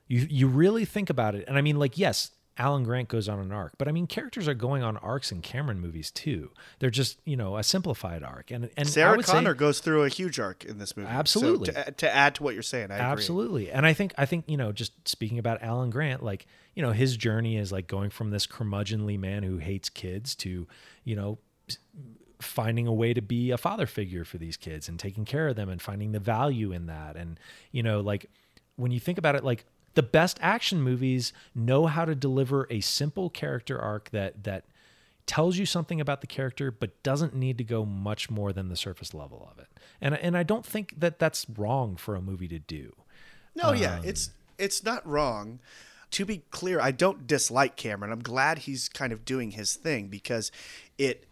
you you really think about it and i mean like yes Alan Grant goes on an arc, but I mean, characters are going on arcs in Cameron movies too. They're just you know a simplified arc, and and I Sarah would say- Connor goes through a huge arc in this movie. So Absolutely. to, to add to what you're saying, I agree. Absolutely. And I think I think, you know, just speaking about Alan Grant, like, you know, his journey is like going from this curmudgeonly man who hates kids to, you know, finding a way to be a father figure for these kids and taking care of them and finding the value in that. And, you know, like when you think about it, like the best action movies know how to deliver a simple character arc that that tells you something about the character but doesn't need to go much more than the surface level of it. And and I don't think that that's wrong for a movie to do. No, yeah, Um, it's it's not wrong. To be clear, I don't dislike Cameron. I'm glad he's kind of doing his thing because it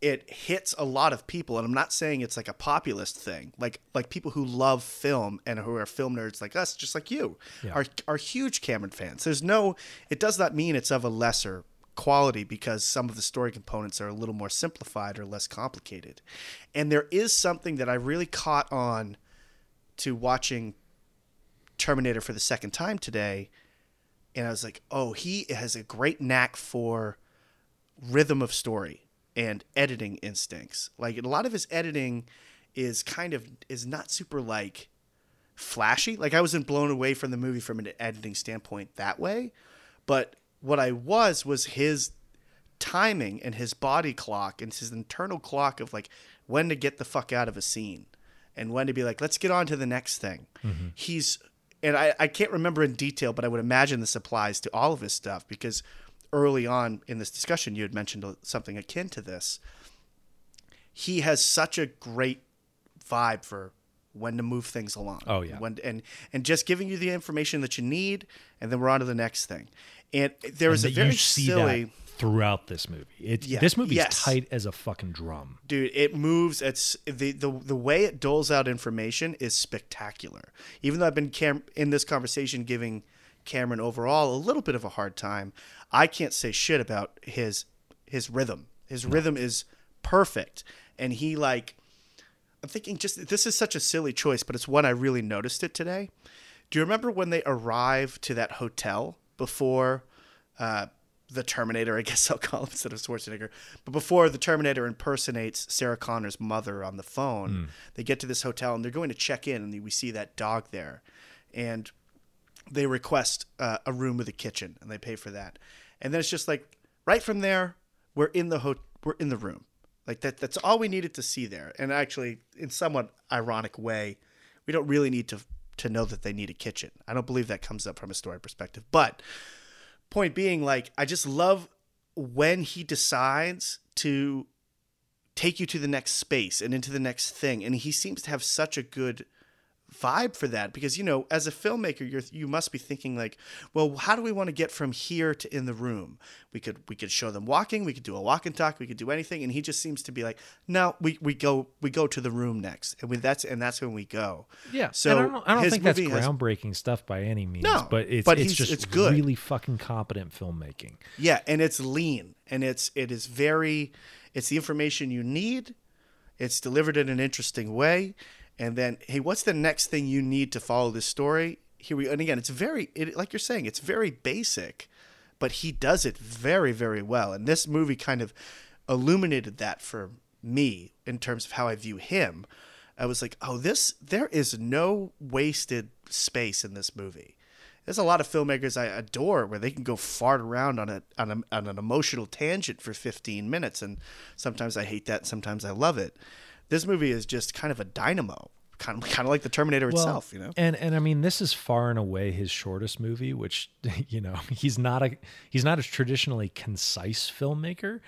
it hits a lot of people and I'm not saying it's like a populist thing. Like like people who love film and who are film nerds like us, just like you, Yeah. are are huge Cameron fans. There's no it does not mean it's of a lesser quality because some of the story components are a little more simplified or less complicated. And there is something that I really caught on to watching Terminator for the second time today, and I was like, oh, he has a great knack for rhythm of story and editing instincts. Like a lot of his editing is kind of is not super like flashy. Like I wasn't blown away from the movie from an editing standpoint that way, but what I was was his timing and his body clock and his internal clock of like when to get the fuck out of a scene and when to be like, let's get on to the next thing. Mm-hmm. He's, and I, I can't remember in detail, but I would imagine this applies to all of his stuff because early on in this discussion, you had mentioned something akin to this. He has such a great vibe for when to move things along. Oh, yeah. When and and just giving you the information that you need, and then we're on to the next thing. And there was And a very silly throughout this movie. It, Yeah, This movie's yes. tight as a fucking drum. dude it moves it's the, the the way it doles out information is spectacular even though i've been Cam- in this conversation giving cameron overall a little bit of a hard time i can't say shit about his his rhythm. His rhythm is perfect. And he like i'm thinking just this is such a silly choice but it's one i really noticed it today. Do you remember when they arrive to that hotel before uh, the Terminator, I guess I'll call him instead of Schwarzenegger, but before the Terminator impersonates Sarah Connor's mother on the phone, they get to this hotel and they're going to check in, and we see that dog there, and they request uh, a room with a kitchen, and they pay for that, and then it's just like right from there, we're in the ho- we're in the room, like that. That's all we needed to see there, and actually, in somewhat ironic way, we don't really need to to know that they need a kitchen. I don't believe that comes up from a story perspective, but point being like i just love when he decides to take you to the next space and into the next thing and he seems to have such a good vibe for that because you know as a filmmaker you're you must be thinking like well how do we want to get from here to in the room we could we could show them walking we could do a walk and talk we could do anything and he just seems to be like no we, we go we go to the room next and we, that's and that's when we go Yeah. so and I don't, I don't think that's movie has- groundbreaking stuff by any means. No, but it's but it's just it's good. really fucking competent filmmaking. Yeah, and it's lean and it's it is very it's the information you need. It's delivered in an interesting way. And then, hey, what's the next thing you need to follow this story? Here we and again, it's very it, like you're saying, it's very basic, but he does it very very well. And this movie kind of illuminated that for me in terms of how I view him. I was like, "Oh, this there is no wasted space in this movie." there's a lot of filmmakers I adore where they can go fart around on a on, a, on an emotional tangent for 15 minutes, and sometimes I hate that, sometimes I love it. This movie is just kind of a dynamo, kind of kind of like the Terminator itself, you know. And and I mean, this is far and away his shortest movie, which you know he's not a he's not a traditionally concise filmmaker,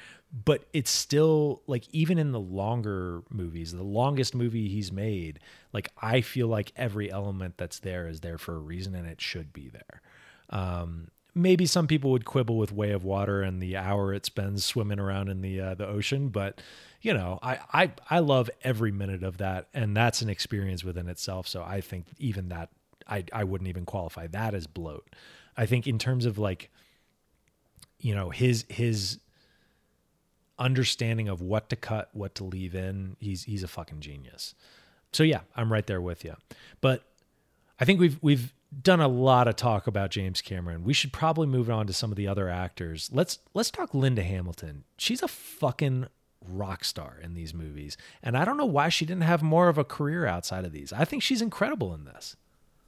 but it's still like even in the longer movies, the longest movie he's made, like I feel like every element that's there is there for a reason, and it should be there. Um, maybe some people would quibble with Way of Water and the hour it spends swimming around in the uh, the ocean, but you know, I, I I love every minute of that, and that's an experience within itself. So I think even that I I wouldn't even qualify that as bloat. I think in terms of like, you know, his his understanding of what to cut, what to leave in, he's he's a fucking genius. So yeah, I'm right there with you. But I think we've we've done a lot of talk about James Cameron. We should probably move on to some of the other actors. Let's let's talk Linda Hamilton. She's a fucking rock star in these movies. And I don't know why she didn't have more of a career outside of these. I think she's incredible in this.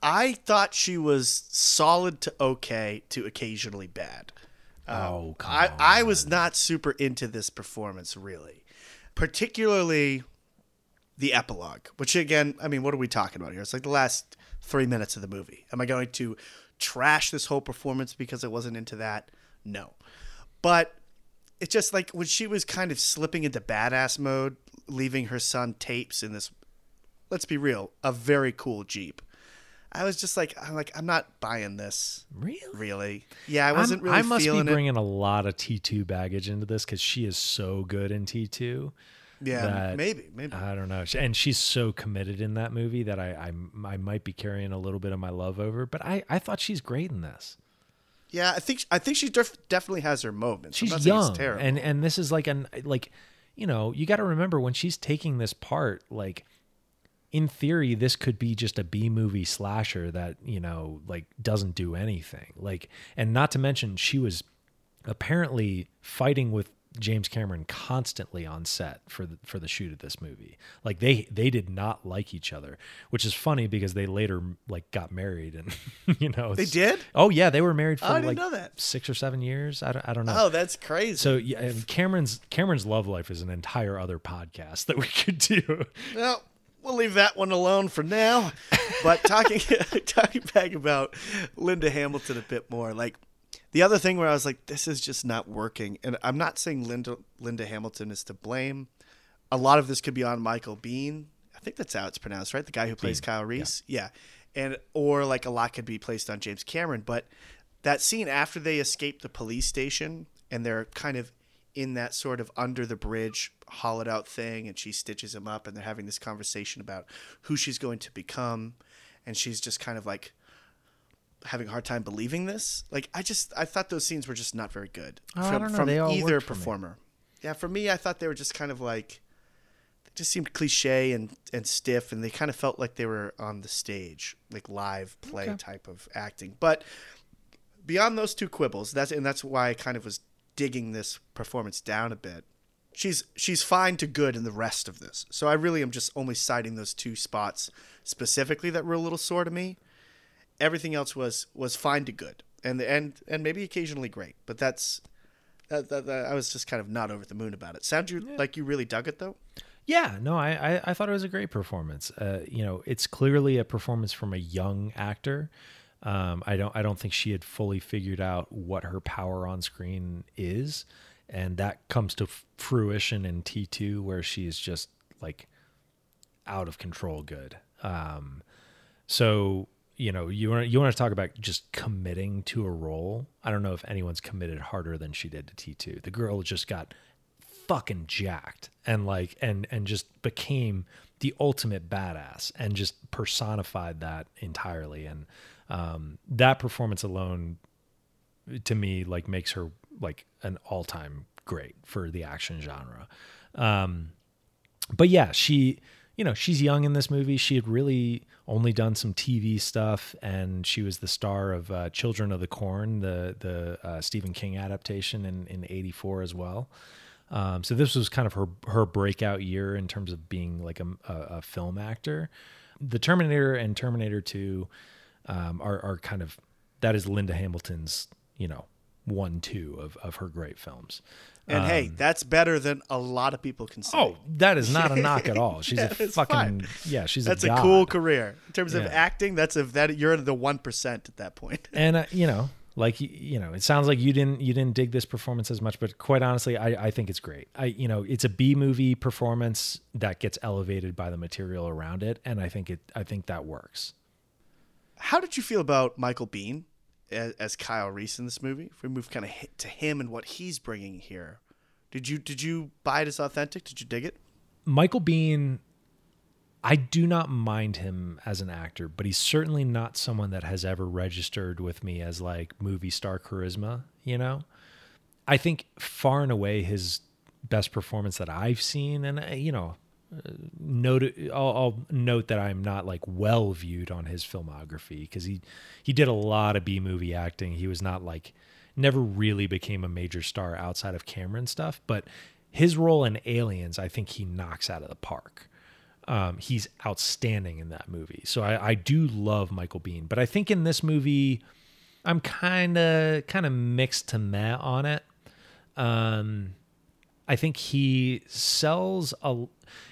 I thought she was solid to okay to occasionally bad. Um, oh, come I, on. I was not super into this performance, really. Particularly the epilogue, which again, I mean, what are we talking about here? It's like the last three minutes of the movie. Am I going to trash this whole performance because I wasn't into that? No. But it's just like when she was kind of slipping into badass mode, leaving her son tapes in this, let's be real, a very cool Jeep. I was just like, I'm like, I'm not buying this. Really? Really? Yeah, I wasn't I'm- really I must be feeling it. bringing a lot of T2 baggage into this because she is so good in T2. Yeah, that- maybe, maybe. I don't know. And she's so committed in that movie that I, I, I might be carrying a little bit of my love over. But I, I thought she's great in this. Yeah, I think I think she def- definitely has her moments. She's not saying it's young, terrible. and and this is like an like, you know, you got to remember when she's taking this part, like, in theory, this could be just a B movie slasher that you know, like, doesn't do anything. Like, and not to mention, she was apparently fighting with James Cameron constantly on set for the for the shoot of this movie. Like they they did not like each other, which is funny because they later like got married and you know They did? Oh yeah, they were married for Oh, like six or seven years. I don't, I don't know. oh, that's crazy. So yeah, and Cameron's Cameron's love life is an entire other podcast that we could do. well, we'll leave that one alone for now. But talking talking back about Linda Hamilton a bit more, like the other thing where I was like, this is just not working, and I'm not saying Linda Linda Hamilton is to blame. A lot of this could be on Michael Biehn. I think that's how it's pronounced, right? The guy who plays Biehn, Kyle Reese. Yeah. And or like a lot could be placed on James Cameron, but that scene after they escape the police station and they're kind of in that sort of under the bridge hollowed out thing and she stitches him up and they're having this conversation about who she's going to become and she's just kind of like having a hard time believing this. Like i just i thought those scenes were just not very good Oh, from, from either worked for me. performer. Yeah for me i thought they were just kind of like they just seemed cliche and and stiff and they kind of felt like they were on the stage like live play type of acting. But beyond those two quibbles that's and that's why i kind of was digging this performance down a bit. She's she's fine to good in the rest of this. So i really am just only citing those two spots specifically that were a little sore to me everything else was was fine to good and and and maybe occasionally great but that's that, that, that- i was just kind of not over the moon about it sound you like you really dug it though Yeah, no, I, I, I thought it was a great performance. Uh, you know, it's clearly a performance from a young actor. Um, I don't I don't think she had fully figured out what her power on screen is, and that comes to f- fruition in T two where she is just like out of control good. Um, so you know you want you want to talk about just committing to a role. I don't know if anyone's committed harder than she did to T two. The girl just got fucking jacked and like and and just became the ultimate badass and just personified that entirely and um that performance alone to me like makes her like an all-time great for the action genre um but yeah she you know she's young in this movie she had really only done some tv stuff and she was the star of uh, children of the corn the the uh, stephen king adaptation in in 84 as well um, so this was kind of her her breakout year in terms of being like a, a, a film actor. The Terminator and Terminator Two um, are are kind of that is Linda Hamilton's you know one two of of her great films. And hey that's better than a lot of people can say Um, Oh, that is not a knock at all. She's a Yeah, it's fucking fine. yeah. She's that's a, a, cool career in terms of acting that's a that you're the 1% at that point. point and uh, you know like you know it sounds like you didn't you didn't dig this performance as much but quite honestly i i think it's great i you know it's a b movie performance that gets elevated by the material around it and i think it i think that works How did you feel about Michael Biehn as, Kyle Reese in this movie? If we move kind of to him and what he's bringing here, did you did you buy it as authentic? Did you dig it? michael biehn i do not mind him as an actor but he's certainly not someone that has ever registered with me as like movie star charisma you know I think far and away his best performance that I've seen, and uh, you know, note I'll, I'll note that I'm not like well viewed on his filmography because he he did a lot of B movie acting. He was not like never really became a major star outside of Cameron stuff, but his role in Aliens, I think he knocks out of the park. Um, he's outstanding in that movie. So I, I do love Michael Biehn, but I think in this movie, I'm kind of kind of mixed to meh on it. Um, I think he sells a,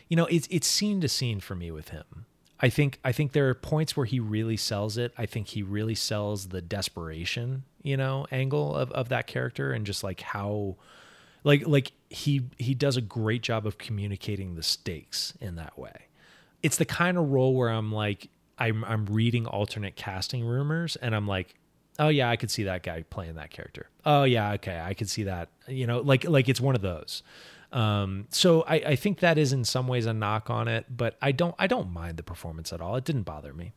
you know, it's it's scene to scene for me with him. I think I think there are points where he really sells it. I think he really sells the desperation, you know, angle of, of that character and just like how like like he he does a great job of communicating the stakes in that way. It's the kind of role where I'm like I'm I'm reading alternate casting rumors and I'm like, oh yeah, I could see that guy playing that character. Oh yeah, okay, I could see that. You know, like like it's one of those. Um, so I, I think that is in some ways a knock on it, but I don't I don't mind the performance at all. It didn't bother me.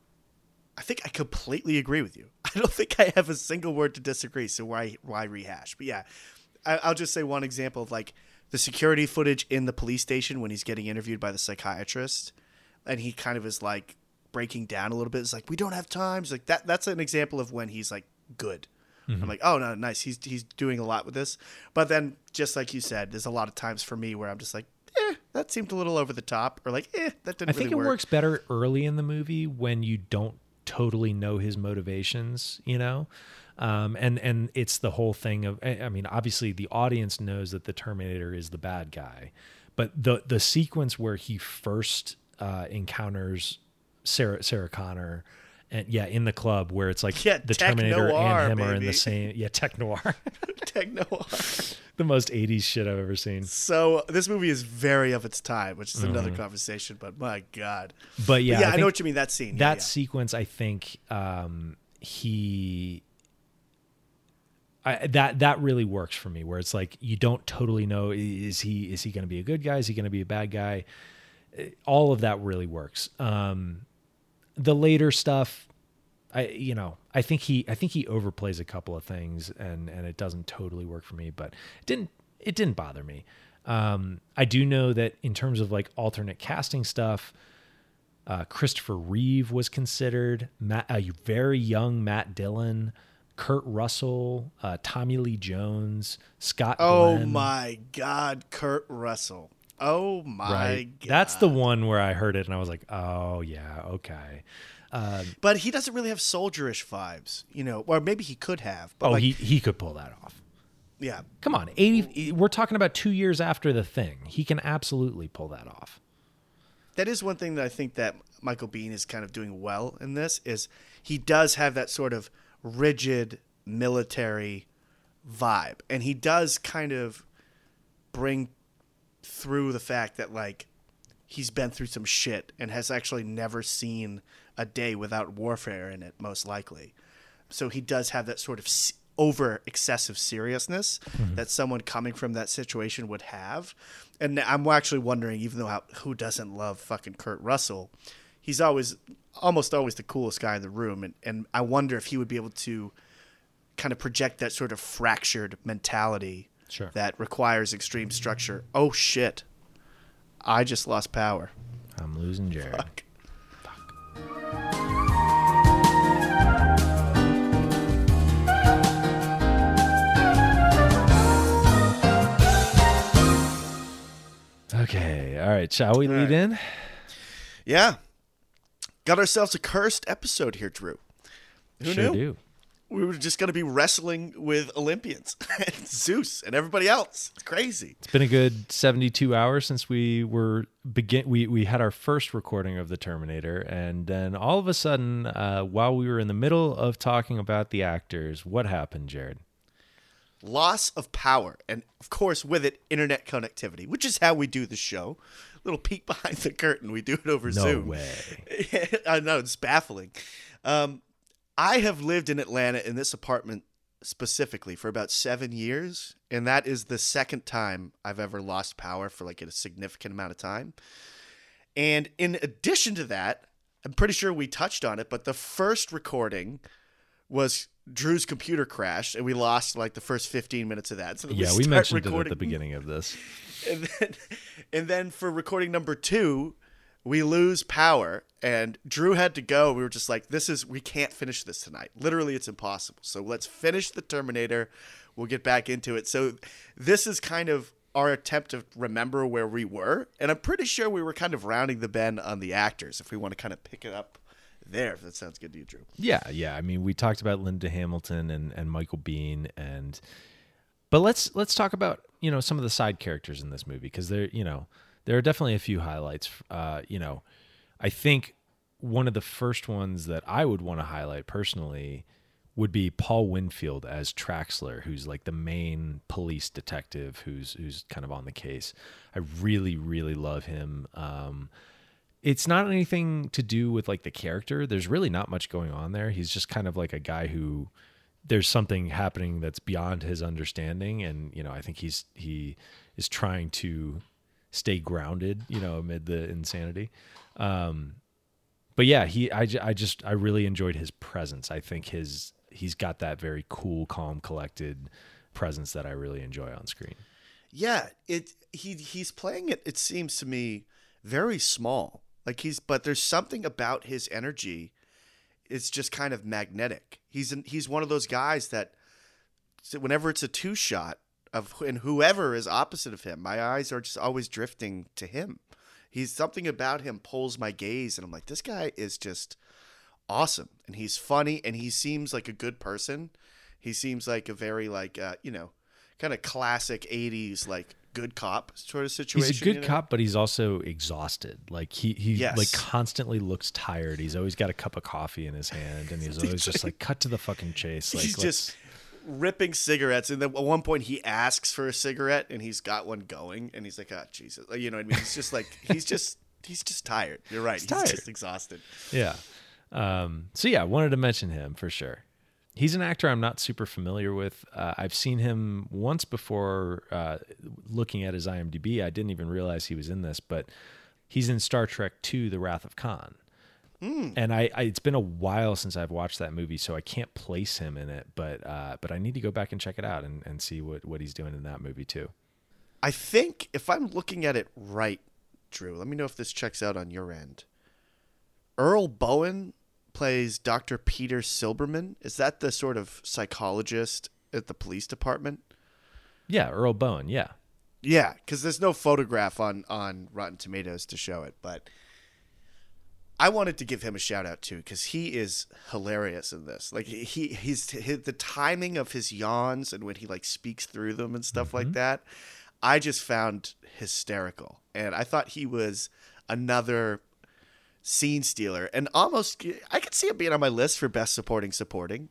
I think I completely agree with you. I don't think I have a single word to disagree. So why why rehash? But yeah, I, I'll just say one example of like the security footage in the police station when he's getting interviewed by the psychiatrist, and he kind of is like breaking down a little bit. It's like we don't have time. It's like that. That's an example of when he's like good. I'm like, oh no, nice. He's he's doing a lot with this. But then, just like you said, there's a lot of times for me where I'm just like, eh, that seemed a little over the top, or like, eh, that didn't. I think it work. works better early in the movie when you don't totally know his motivations, you know? Um, and and it's the whole thing of I I mean, obviously the audience knows that the Terminator is the bad guy, but the the sequence where he first uh, encounters Sarah Sarah Connor, and yeah, in the club where it's like Yeah, the Terminator and him are in the same yeah tech noir, techno. the most '80s shit I've ever seen. so this movie is very of its time, which is another conversation. But my god. But But yeah, yeah, I, know what you mean. That scene. that yeah, yeah. sequence i think um he I, that that really works for me where it's like you don't totally know is he is he going to be a good guy is he going to be a bad guy Uh, all of that really works um the later stuff i you know i think he i think he overplays a couple of things and and it doesn't totally work for me but it didn't it didn't bother me um i do know that in terms of like alternate casting stuff uh, Christopher Reeve was considered. Matt, a very young Matt Dillon, Kurt Russell, uh, Tommy Lee Jones, Scott. Oh Glenn. my god, Kurt Russell. Oh my Right, god. that's the one where I heard it and I was like, "Oh yeah, okay." Um, but he doesn't really have soldierish vibes, you know, or maybe he could have. But Oh, like, he he could pull that off. yeah. Come on, eighty. We're talking about two years after the thing. He can absolutely pull that off. that is one thing that I think that Michael Biehn is kind of doing well in this is he does have that sort of rigid military vibe and he does kind of bring through the fact that like he's been through some shit and has actually never seen a day without warfare in it most likely. So he does have that sort of over excessive seriousness mm-hmm. that someone coming from that situation would have. And i'm actually wondering even though how, who doesn't love fucking kurt russell he's always almost always the coolest guy in the room. And, and i wonder if he would be able to kind of project that sort of fractured mentality Sure. that requires extreme structure oh shit i just lost power I'm losing Jared. Fuck. Okay, all right. Shall we lead right. in? yeah got ourselves a cursed episode here drew who sure knew do. We were just going to be wrestling with Olympians and Zeus and everybody else. It's crazy. It's been a good 72 hours since we were begin we we had our first recording of the Terminator and then all of a sudden uh, while we were in the middle of talking about the actors, what happened, Jared? Loss of power, and of course, with it, internet connectivity, which is how we do the show. Little peek behind the curtain. We do it over No Zoom. way. I know it's baffling. Um, I have lived in Atlanta in this apartment specifically for about seven years, and that is the second time I've ever lost power for like a significant amount of time. And in addition to that, I'm pretty sure we touched on it, but the first recording was Drew's computer crashed, and we lost like the first 15 minutes of that. So yeah, we, we mentioned it at the beginning of this. and then, and then for recording number two, we lose power, and Drew had to go. We were just like, "This is we can't finish this tonight. Literally, it's impossible. So let's finish the Terminator. We'll get back into it." So this is kind of our attempt to remember where we were, and I'm pretty sure we were kind of rounding the bend on the actors. If we want to kind of pick it up there, if that sounds good to you, Drew. Yeah, yeah. I mean, we talked about Linda Hamilton and, and Michael Biehn, and but let's let's talk about you know some of the side characters in this movie because they're, you know there are definitely a few highlights. Uh, you know, I think one of the first ones that I would want to highlight personally would be Paul Winfield as Traxler, who's like the main police detective who's who's kind of on the case. I really really love him. Um, it's not anything to do with like the character. There's really not much going on there. He's just kind of like a guy who there's something happening that's beyond his understanding and you know, I think he's he is trying to stay grounded, you know, amid the insanity. Um but yeah, he I, I just I really enjoyed his presence. I think his he's got that very cool, calm, collected presence that I really enjoy on screen. Yeah, it he he's playing it. It seems to me very small. Like he's, but there's something about his energy. It's just kind of magnetic. He's an, he's one of those guys that, whenever it's a two shot of and whoever is opposite of him, my eyes are just always drifting to him. He's something about him pulls my gaze, and I'm like, this guy is just awesome, and he's funny, and he seems like a good person. He seems like a very like uh, you know, kind of classic '80s like good cop sort of situation. He's a good you know? cop, but he's also exhausted. Like he he Yes. like constantly looks tired. He's always got a cup of coffee in his hand, and he's always just like cut to the fucking chase. Like he's just ripping cigarettes, and then at one point he asks for a cigarette, and he's got one going, and he's like, "Ah, Jesus," you know what I mean? He's just like he's just he's just tired. You're right. He's, tired. just exhausted. yeah. Um, so yeah, I wanted to mention him for sure. He's an actor I'm not super familiar with. Uh, I've seen him once before. Uh, looking at his IMDb, I didn't even realize he was in this, but he's in Star Trek II: The Wrath of Khan. And I, I, it's been a while since I've watched that movie, so I can't place him in it. But, uh, but I need to go back and check it out and, and see what, what he's doing in that movie too. I think if I'm looking at it right, Drew, let me know if this checks out on your end. Earl Boen plays Dr. Peter Silberman. Is that the sort of psychologist at the police department? Yeah, Earl Boen. Yeah, Yeah, because there's no photograph on on Rotten Tomatoes to show it, but I wanted to give him a shout out too because he is hilarious in this. Like he he's his, the timing of his yawns and when he like speaks through them and stuff like mm-hmm. that, I just found hysterical, and I thought he was another scene stealer and almost I could see him being on my list for best supporting supporting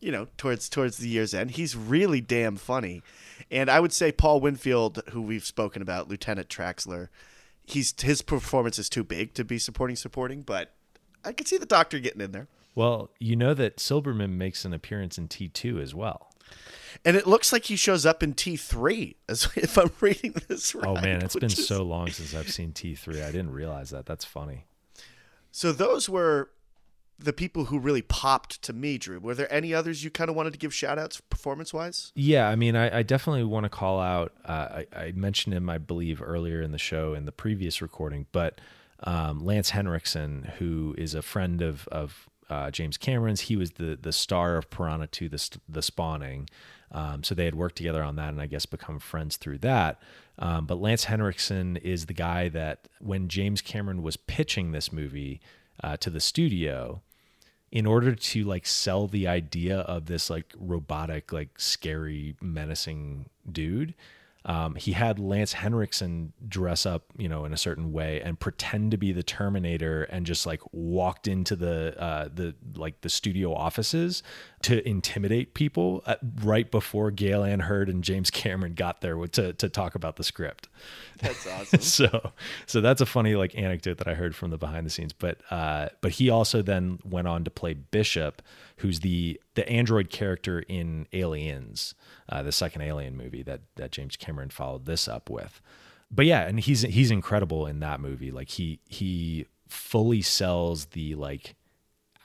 you know towards towards the year's end. He's really damn funny. And I would say Paul Winfield who we've spoken about Lieutenant Traxler he's his performance is too big to be supporting supporting but I could see the doctor getting in there Well, you know that Silberman makes an appearance in T2 as well. and it looks like he shows up in T3 as if I'm reading this right Oh man, it's been is- so long since I've seen T3. I didn't realize that. That's funny. so those were the people who really popped to me Drew were there any others you kind of wanted to give shout outs performance wise Yeah, I mean, I, I definitely want to call out. Uh, I, I mentioned him, I believe, earlier in the show in the previous recording, but um, Lance Henriksen, who is a friend of of uh, James Cameron's, he was the the star of Piranha 2, the the Spawning. Um, so they had worked together on that, and I guess become friends through that. Um, but Lance Henriksen is the guy that when James Cameron was pitching this movie uh, to the studio, in order to like sell the idea of this like robotic, like scary, menacing dude, um, he had Lance Henriksen dress up, you know, in a certain way and pretend to be the Terminator, and just like walked into the uh, the like the studio offices to intimidate people uh, right before Gale Anne Hurd and James Cameron got there to to talk about the script. that's awesome so so that's a funny like anecdote that I heard from the behind the scenes. But uh, but he also then went on to play Bishop, who's the the android character in Aliens, uh, the second Alien movie that that James Cameron followed this up with. But yeah, and he's he's incredible in that movie. Like he he fully sells the like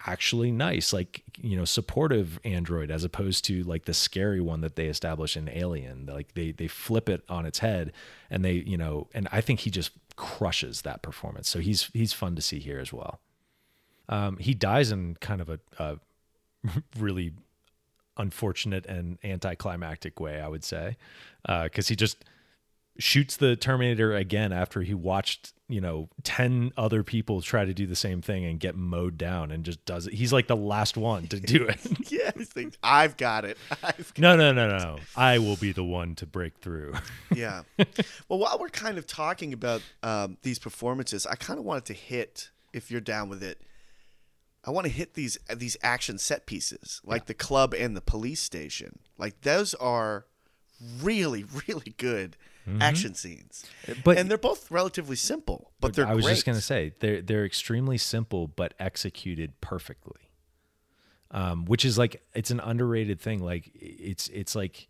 actually nice, like you know, supportive android as opposed to like the scary one that they establish in Alien. Like they they flip it on its head, and they you know, and I think he just crushes that performance. So he's he's fun to see here as well. Um, he dies in kind of a, a really unfortunate and anticlimactic way, I would say, because he just shoots the Terminator again after he watched you know 10 other people try to do the same thing and get mowed down and just does it. He's like the last one to do it. Yeah, like, I've got it. I've got no no no no. I will be the one to break through. Yeah. Well, while we're kind of talking about um, these performances, I kind of wanted to hit, if you're down with it, I want to hit these these action set pieces, like the club and the police station. Like those are really, really good action scenes. Mm-hmm. But- and they're both relatively simple, but they're i was just going to say they're they're extremely simple but executed perfectly um, which is like it's an underrated thing like it's it's like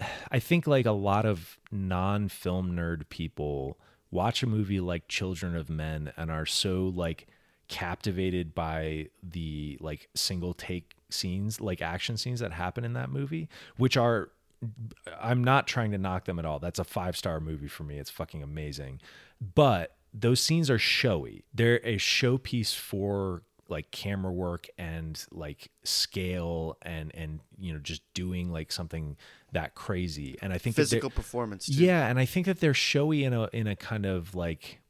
i think like a lot of non-film nerd people watch a movie like children of men and are so like captivated by the like single take scenes like action scenes that happen in that movie which are I'm not trying to knock them at all. That's a five star movie for me. It's fucking amazing. But those scenes are showy. They're a showpiece for like camera work and like scale and and you know just doing like something that crazy. And I think physical performance. Too. yeah, and I think that they're showy in a in a kind of like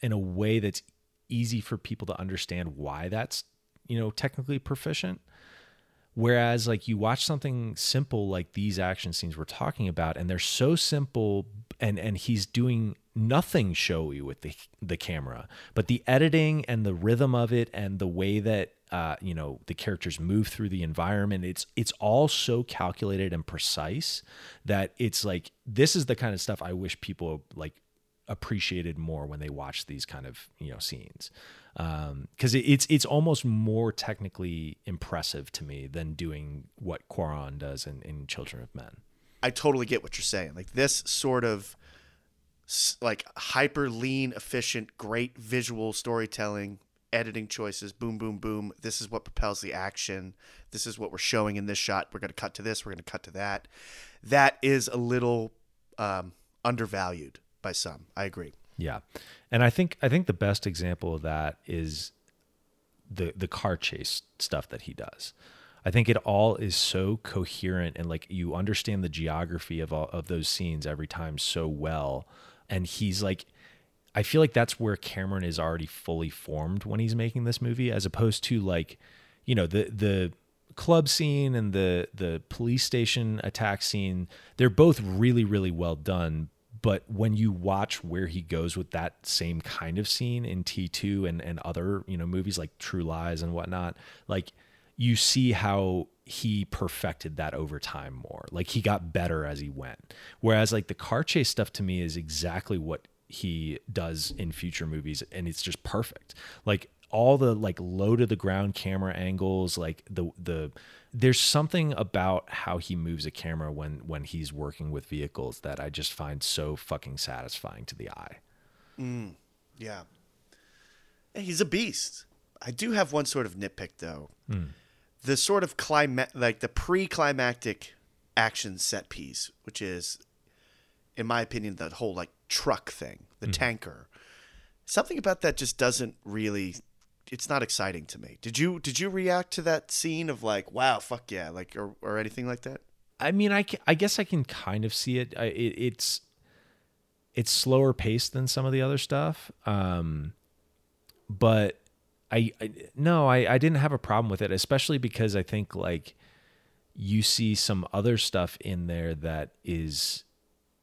in a way that's easy for people to understand why that's you know technically proficient. Whereas like you watch something simple like these action scenes we're talking about, and they're so simple, and and he's doing nothing showy with the the camera, but the editing and the rhythm of it and the way that uh, you know the characters move through the environment, it's it's all so calculated and precise that it's like this is the kind of stuff I wish people like appreciated more when they watch these kind of you know scenes because it it's it's almost more technically impressive to me than doing what Cuarón does in, in Children of Men. I totally get what you're saying. Like this sort of like hyper lean, efficient, great visual storytelling, editing choices, boom, boom, boom. This is what propels the action. This is what we're showing in this shot. We're going to cut to this. We're going to cut to that. That is a little um, undervalued by some. I agree. Yeah, and I think I think the best example of that is the the car chase stuff that he does. I think it all is so coherent and like you understand the geography of all of those scenes every time so well. And he's like, I feel like that's where Cameron is already fully formed when he's making this movie, as opposed to like, you know, the the club scene and the the police station attack scene. They're both really really well done. But when you watch where he goes with that same kind of scene in T2 and, and other, you know, movies like True Lies and whatnot, like you see how he perfected that over time more. Like he got better as he went. Whereas like the car chase stuff to me is exactly what he does in future movies and it's just perfect. Like all the like low to the ground camera angles, like the the there's something about how he moves a camera when when he's working with vehicles that I just find so fucking satisfying to the eye. Mm, yeah. Yeah, He's a beast. I do have one sort of nitpick though. Hmm. The sort of clima- like the pre-climactic action set piece, which is in my opinion the whole like truck thing, the mm-hmm. tanker. Something about that just doesn't really it's not exciting to me. Did you did you react to that scene of like wow, fuck yeah, like or or anything like that? I mean, I, I guess I can kind of see it. I, it. It's it's slower paced than some of the other stuff, um, but I, I no, I, I didn't have a problem with it, especially because I think like you see some other stuff in there that is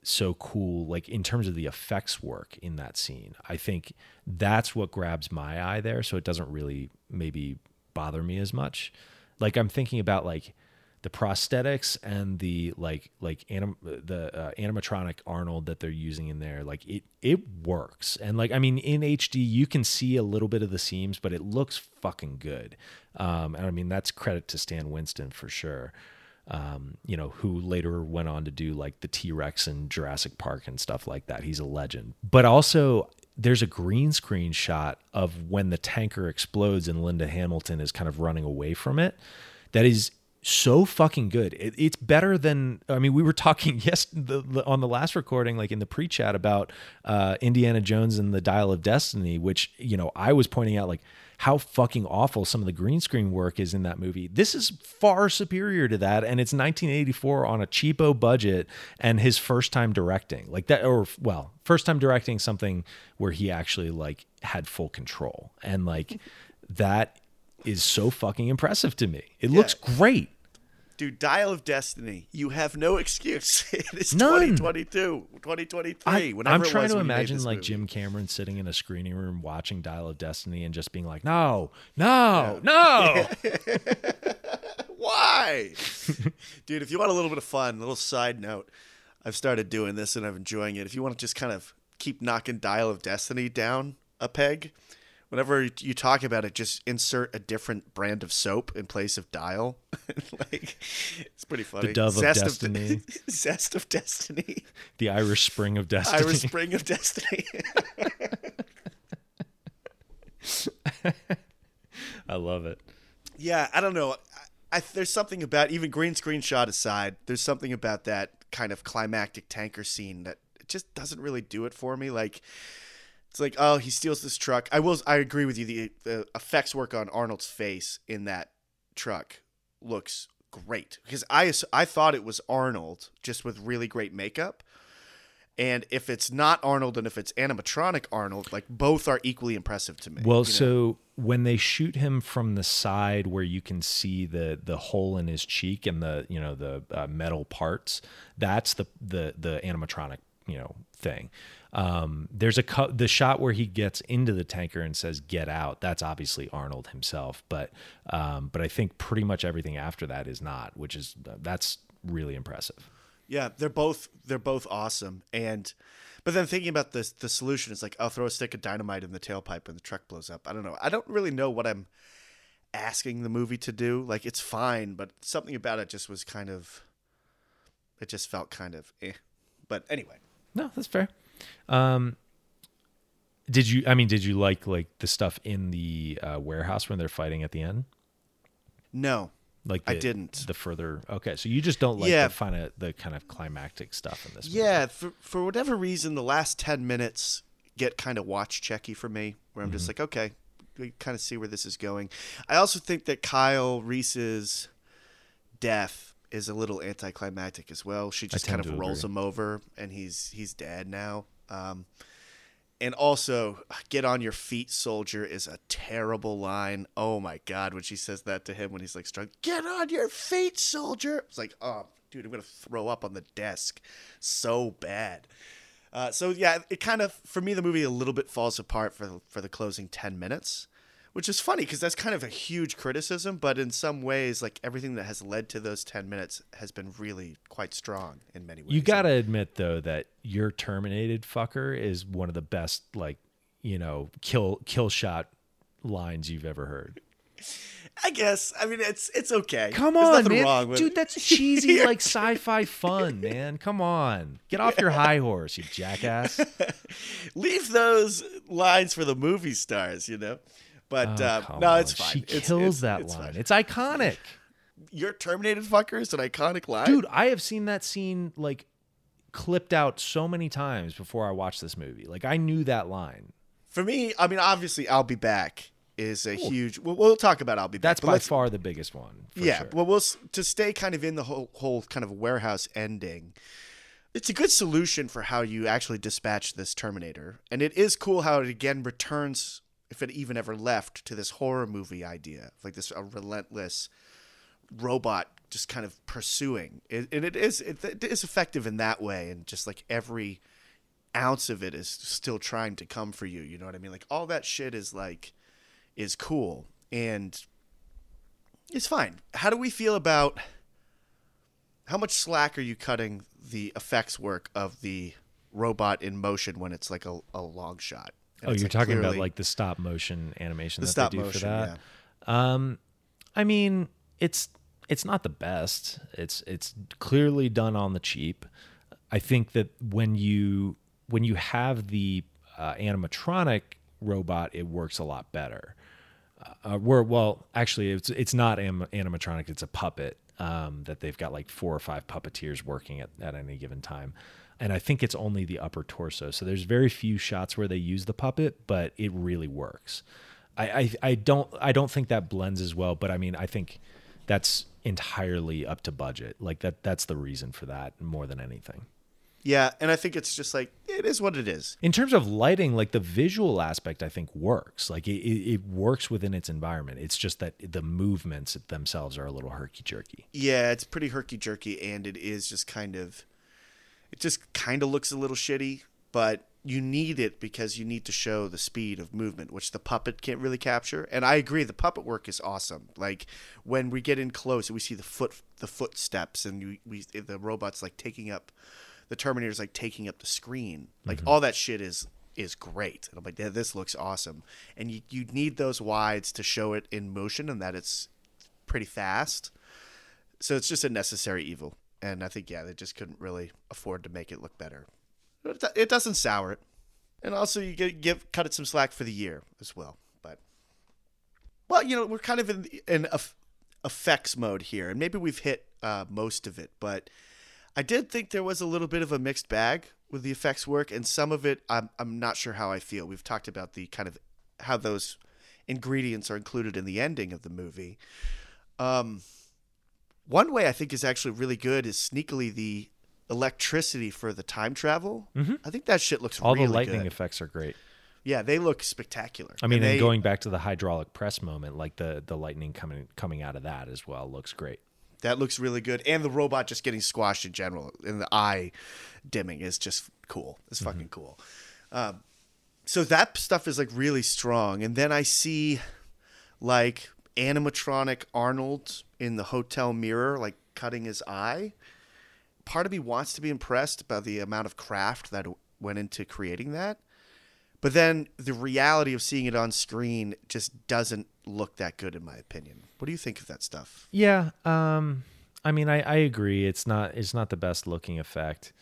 so cool like in terms of the effects work in that scene. I think that's what grabs my eye there so it doesn't really maybe bother me as much. Like i'm thinking about like the prosthetics and the like like anim- the uh, animatronic arnold that they're using in there. Like it it works. And like i mean in hd you can see a little bit of the seams but it looks fucking good. Um and i mean that's credit to stan winston for sure um, you know, who later went on to do like the T Rex and Jurassic Park and stuff like that. He's a legend. But also, there's a green screen shot of when the tanker explodes and Linda Hamilton is kind of running away from it. That is so fucking good. It, it's better than I mean. We were talking yes the, the, on the last recording, like in the pre-chat about uh, Indiana Jones and the Dial of Destiny, which you know I was pointing out like how fucking awful some of the green screen work is in that movie. This is far superior to that, and it's 1984 on a cheapo budget and his first time directing like that, or well, first time directing something where he actually like had full control, and like that is so fucking impressive to me. It looks great. Dude, Dial of Destiny, you have no excuse. it is None. 2022, 2023. I, whenever I'm it trying to when you made imagine like movie. Jim Cameron sitting in a screening room watching Dial of Destiny and just being like, no, no, no. Why? Dude, if you want a little bit of fun, a little side note, I've started doing this and I'm enjoying it. If you want to just kind of keep knocking Dial of Destiny down a peg, whenever you talk about it, just insert a different brand of soap in place of Dial. like, it's pretty funny. The Dove of Destiny. Zest of Destiny. the Irish Spring of Destiny. Irish Spring of Destiny. I love it. Yeah, I don't know. I, I, there's something about even green screen shot aside. There's something about that kind of climactic tanker scene that just doesn't really do it for me. Like it's like, oh, he steals this truck. I will. I agree with you. The, the effects work on Arnold's face in that truck looks great because I I thought it was Arnold just with really great makeup. And if it's not Arnold and if it's animatronic Arnold, like both are equally impressive to me. Well, you know? so when they shoot him from the side where you can see the the hole in his cheek and the you know the uh, metal parts, that's the the the animatronic you know thing. Um, there's a co- the shot where he gets into the tanker and says "Get out." That's obviously Arnold himself, but um, but I think pretty much everything after that is not, which is that's really impressive. Yeah, they're both they're both awesome. And but then thinking about this the solution is like I'll throw a stick of dynamite in the tailpipe and the truck blows up. I don't know. I don't really know what I'm asking the movie to do. Like it's fine, but something about it just was kind of it just felt kind of eh. But anyway. No, that's fair. Um, did you? I mean, did you like like the stuff in the uh, warehouse when they're fighting at the end? No. Like I didn't. The further okay, so you just don't like Yeah. the kind of the kind of climactic stuff in this. movie. Yeah, for for whatever reason the last 10 minutes get kind of watch checky for me where I'm just like, okay, we kind of see where this is going. I also think that Kyle Reese's death is a little anticlimactic as well. She just kind of rolls agree. him over and he's he's dead now. Um and also, get on your feet, soldier, is a terrible line. Oh my God, when she says that to him when he's like strong, get on your feet, soldier. It's like, oh, dude, I'm going to throw up on the desk. So bad. Uh, so yeah, it kind of for me the movie a little bit falls apart for for the closing ten minutes, which is funny because that's kind of a huge criticism. But in some ways, like everything that has led to those ten minutes has been really quite strong in many ways. You gotta admit though that your terminated fucker is one of the best like you know kill kill shot lines you've ever heard. I guess. I mean, it's it's okay. Come on, nothing man, wrong with dude, that's cheesy like sci-fi fun, man. Come on, get off your high horse, you jackass. Leave those lines for the movie stars, you know. But Oh, uh, no, it's fine. She It's- kills it's- that it's line. fine. It's iconic. Your Terminated fucker is an iconic line, Dude, I have seen that scene like clipped out so many times before I watched this movie. Like I knew that line. For me, I mean, obviously, "I'll Be Back" is a huge. We'll, we'll talk about "I'll Be Back." That's by far the biggest one. for yeah. sure. Well, we'll to stay kind of in the whole whole kind of warehouse ending. It's a good solution for how you actually dispatch this Terminator, and it is cool how it again returns, if it even ever left, to this horror movie idea, like this a relentless robot just kind of pursuing. It, and it is it, it is effective in that way, and just like every ounce of it is still trying to come for you. You know what I mean? Like all that shit is like is cool and it's fine. How do we feel about how much slack are you cutting the effects work of the robot in motion when it's like a, a long shot? And oh, you're like, talking about like the stop motion animation the that stop they do motion. for that. Yeah. Um, I mean, it's it's not the best. It's it's clearly done on the cheap. I think that when you when you have the uh, animatronic robot, it works a lot better. Uh, we're well, actually, it's it's not anim- animatronic; it's a puppet um, that they've got like four or five puppeteers working at at any given time, and I think it's only the upper torso. So there's very few shots where they use the puppet, but it really works. I, I I don't I don't think that blends as well, but I mean I think that's entirely up to budget. Like that that's the reason for that more than anything. Yeah, and I think it's just like it is what it is. In terms of lighting, like the visual aspect, I think works. Like it, it, it works within its environment. It's just that the movements themselves are a little herky jerky. Yeah, it's pretty herky jerky, and it is just kind of, it just kind of looks a little shitty. But you need it because you need to show the speed of movement, which the puppet can't really capture. And I agree, the puppet work is awesome. Like when we get in close, we see the foot, the footsteps, and we, we the robots like taking up, the Terminator's like taking up the screen. Like mm-hmm. all that shit is is great. And I'm like, yeah, this looks awesome. And you you need those wides to show it in motion and that it's pretty fast. So it's just a necessary evil. And I think yeah, they just couldn't really afford to make it look better. It doesn't sour it. And also you get give cut it some slack for the year as well. But well, you know, we're kind of in in effects mode here, and maybe we've hit uh, most of it. But I did think there was a little bit of a mixed bag with the effects work, and some of it I'm I'm not sure how I feel. We've talked about the kind of how those ingredients are included in the ending of the movie. Um, one way I think is actually really good is sneakily the electricity for the time travel. I think that shit looks. All really the lightning good. effects are great. Yeah, they look spectacular. I mean, And and they- going back to the hydraulic press moment, like the the lightning coming coming out of that as well looks great. That looks really good. And the robot just getting squashed in general and the eye dimming is just cool. It's fucking cool. Um, so that stuff is like really strong. And then I see like animatronic Arnold in the hotel mirror, like cutting his eye. Part of me wants to be impressed by the amount of craft that went into creating that. But then the reality of seeing it on screen just doesn't look that good, in my opinion. What do you think of that stuff? Yeah, um, I mean, I, I agree. It's not it's not the best looking effect.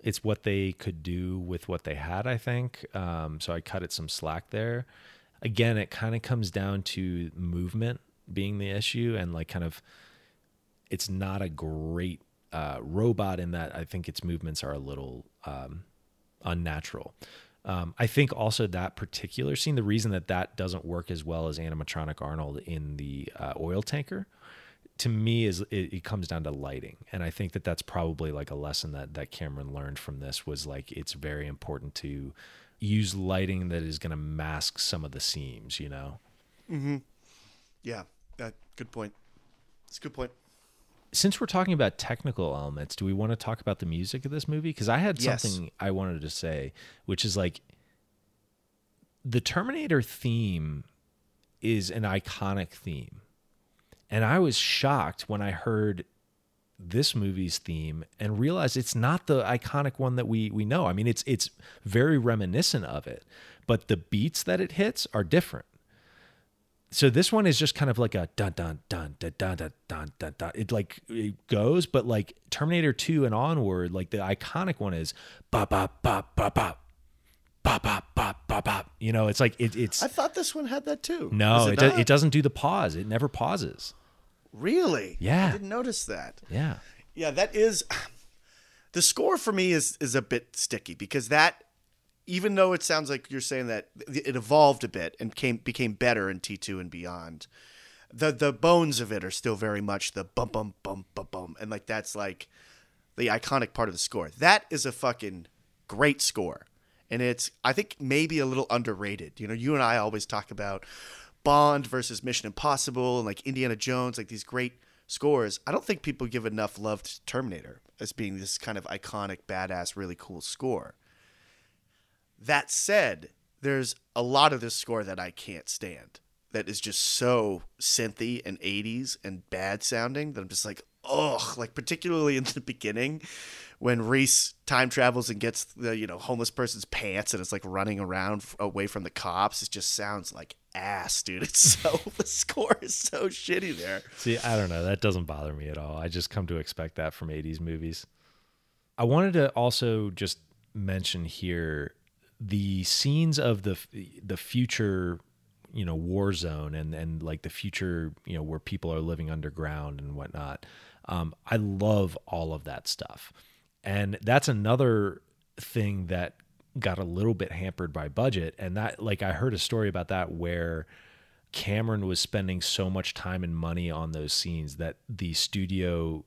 It's what they could do with what they had, I think. Um, so I cut it some slack there. Again, it kind of comes down to movement being the issue, and like kind of, it's not a great uh, robot in that I think its movements are a little um, unnatural. Um, I think also that particular scene, the reason that that doesn't work as well as animatronic Arnold in the uh, oil tanker, to me is it, it comes down to lighting, and I think that that's probably like a lesson that that Cameron learned from this was like it's very important to use lighting that is going to mask some of the seams, you know. Yeah, that good point. It's a good point. since we're talking about technical elements, do we want to talk about the music of this movie? Because I had Yes. something I wanted to say, which is like the Terminator theme is an iconic theme. And I was shocked when I heard this movie's theme and realized it's not the iconic one that we we know. I mean, it's it's very reminiscent of it, but the beats that it hits are different so this one is just kind of like a dun dun dun dun dun dun dun dun. dun. It like it goes, but like Terminator Two and onward, like the iconic one is ba ba ba ba ba ba ba ba ba ba. You know, it's like it, it's I thought this one had that too. no, it it, do, it doesn't do the pause. It never pauses. Really? Yeah. I didn't notice that. Yeah, Yeah, that is the score for me is is a bit sticky because that even though it sounds like you're saying that it evolved a bit and came became better in T2 and beyond. The the bones of it are still very much the bum bum bum bum bum and like that's like the iconic part of the score. That is a fucking great score. And it's I think maybe a little underrated. You know, you and I always talk about Bond versus Mission Impossible and like Indiana Jones, like these great scores. I don't think people give enough love to Terminator as being this kind of iconic, badass, really cool score. That said, there's a lot of this score that I can't stand. That is just so synthy and 80s and bad sounding that I'm just like, ugh. Like particularly in the beginning, when Reese time travels and gets the you know homeless person's pants and is like running around away from the cops, it just sounds like ass, dude. It's so the score is so shitty there. See, I don't know. That doesn't bother me at all. I just come to expect that from 80s movies. I wanted to also just mention here the scenes of the the future you know war zone and and like the future you know where people are living underground and whatnot um, i love all of that stuff. And that's another thing that got a little bit hampered by budget. And that like i heard a story about that where cameron was spending so much time and money on those scenes that the studio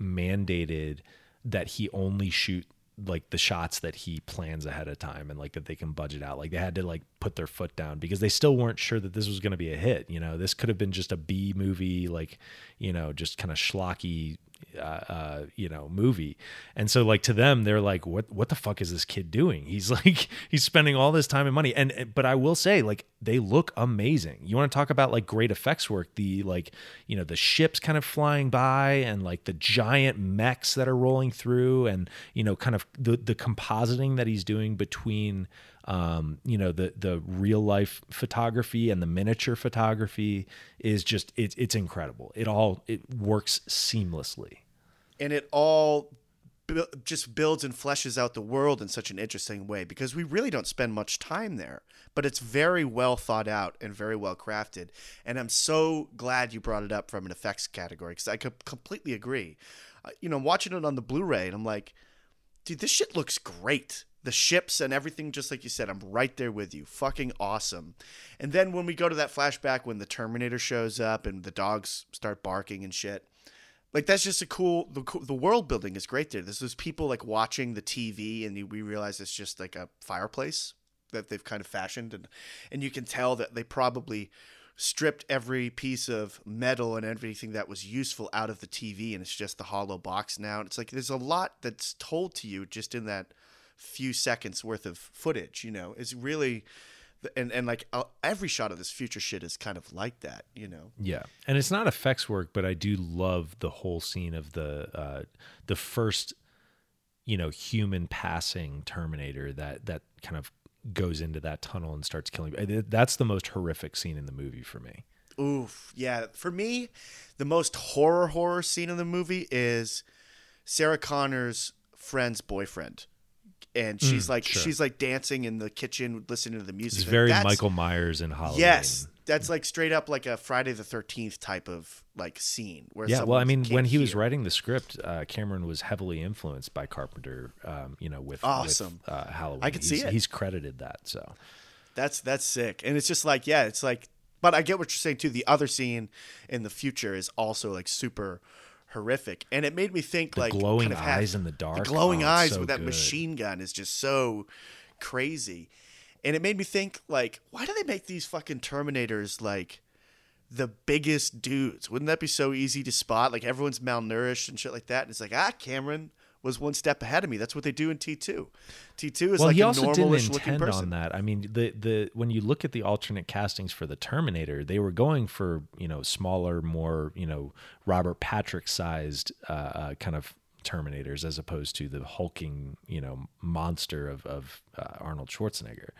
mandated that he only shoot like the shots that he plans ahead of time and like that they can budget out. Like they had to like put their foot down because they still weren't sure that this was going to be a hit you know? This could have been just a b movie like you know just kind of schlocky uh, uh, you know movie. And so like to them they're like what what the fuck is this kid doing? He's like he's spending all this time and money. And but i will say like they look amazing you want to talk about like great effects work the like you know the ships kind of flying by and like the giant mechs that are rolling through and you know kind of the the compositing that he's doing between um, you know the the real life photography and the miniature photography is just it's it's incredible. It all it works seamlessly. and it all just builds and fleshes out the world in such an interesting way because we really don't spend much time there but it's very well thought out and very well crafted. And i'm so glad you brought it up from an effects category because i completely agree. Uh, you know I'm watching it on the blu-ray and i'm like dude this shit looks great. The ships and everything just like you said i'm right there with you. Fucking awesome. And then when we go to that flashback when the terminator shows up and the dogs start barking and shit like that's just a cool the, the world building is great there. There's those people like watching the tv and we realize it's just like a fireplace that they've kind of fashioned. And and you can tell that they probably stripped every piece of metal and everything that was useful out of the tv and it's just the hollow box now. And it's like there's a lot that's told to you just in that few seconds worth of footage you know? It's really and and like uh, every shot of this future shit is kind of like that you know Yeah, and it's not effects work, but I do love the whole scene of the uh, the first, you know, human passing Terminator that that kind of goes into that tunnel and starts killing. That's the most horrific scene in the movie for me. Oof. Yeah. For me, the most horror horror scene in the movie is Sarah Connor's friend's boyfriend. And she's like sure. she's like dancing in the kitchen listening to the music. It's very Michael Myers in Halloween. Yes. That's like straight up like a Friday the thirteenth type of like scene where Yeah, well, I mean, when he was writing the script, uh, Cameron was heavily influenced by Carpenter. Um, you know, with Awesome. with, uh, Halloween. I could see it. He's credited that. So That's that's sick. And it's just like, yeah, it's like but I get what you're saying too. The other scene in the future is also like super horrific. And it made me think The like glowing kind of eyes in the dark. The glowing Oh, eyes so with that good. machine gun is just so crazy. And it made me think like, why do they make these fucking Terminators like the biggest dudes? Wouldn't that be so easy to spot? Like everyone's malnourished and shit like that. And it's like, ah, Cameron was one step ahead of me. That's what they do in T two. T two is well, like he a also didn't looking intend person. on that. I mean, the the when you look at the alternate castings for the Terminator, they were going for you know smaller, more you know Robert Patrick sized uh, uh, kind of Terminators as opposed to the hulking you know monster of of uh, Arnold Schwarzenegger.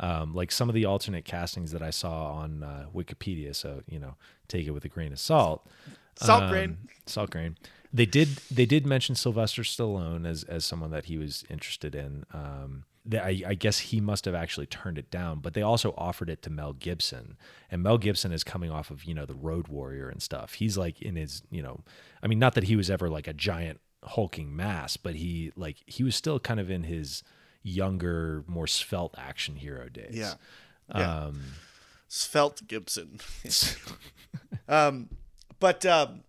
Um, like some of the alternate castings that I saw on uh, Wikipedia, so you know take it with a grain of salt. Salt Um, grain. Salt grain. They did. They did mention Sylvester Stallone as as someone that he was interested in. Um, that I, I guess he must have actually turned it down, but they also offered it to Mel Gibson, and Mel Gibson is coming off of you know the Road Warrior and stuff. He's like in his you know, I mean, not that he was ever like a giant hulking mass, but he like he was still kind of in his younger, more svelte action hero days. Yeah. Yeah. Um, Svelte Gibson. um, but um,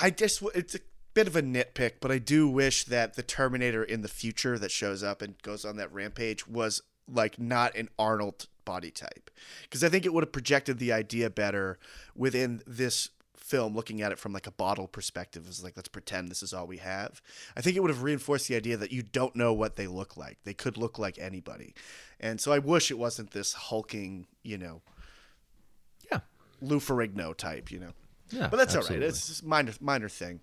I just it's a bit of a nitpick, but I do wish that the Terminator in the future that shows up and goes on that rampage was like not an Arnold body type, because I think it would have projected the idea better within this film looking at it from like a bottle perspective is like let's pretend this is all we have i think it would have reinforced the idea that you don't know what they look like they could look like anybody and so i wish it wasn't this hulking you know yeah. Lou Ferrigno type, you know. Yeah, but that's all absolutely. right. It's just minor minor thing.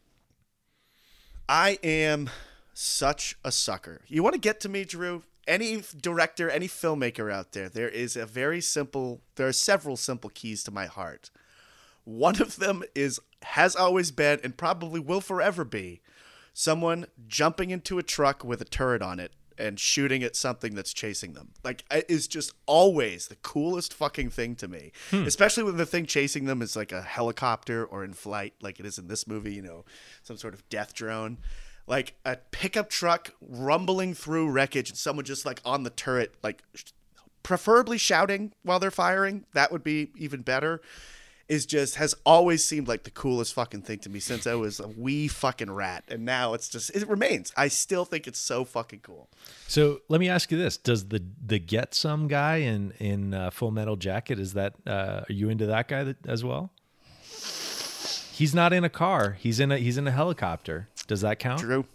I am such a sucker. You want to get to me, Drew? Any director, any filmmaker out there, there is a very simple. There are several simple keys to my heart. One of them is has always been and probably will forever be someone jumping into a truck with a turret on it and shooting at something that's chasing them. Like is just always the coolest fucking thing to me. Hmm. Especially when the thing chasing them is like a helicopter or in flight like it is in this movie, you know, some sort of death drone. Like a pickup truck rumbling through wreckage and someone just like on the turret like preferably shouting while they're firing. That would be even better. Is just has always seemed like the coolest fucking thing to me since I was a wee fucking rat, and now it's just it remains. I still think it's so fucking cool. So let me ask you this: Does the the get some guy in in uh, Full Metal Jacket is that uh, are you into that guy that, as well? He's not in a car. He's in a he's in a helicopter. Does that count? True.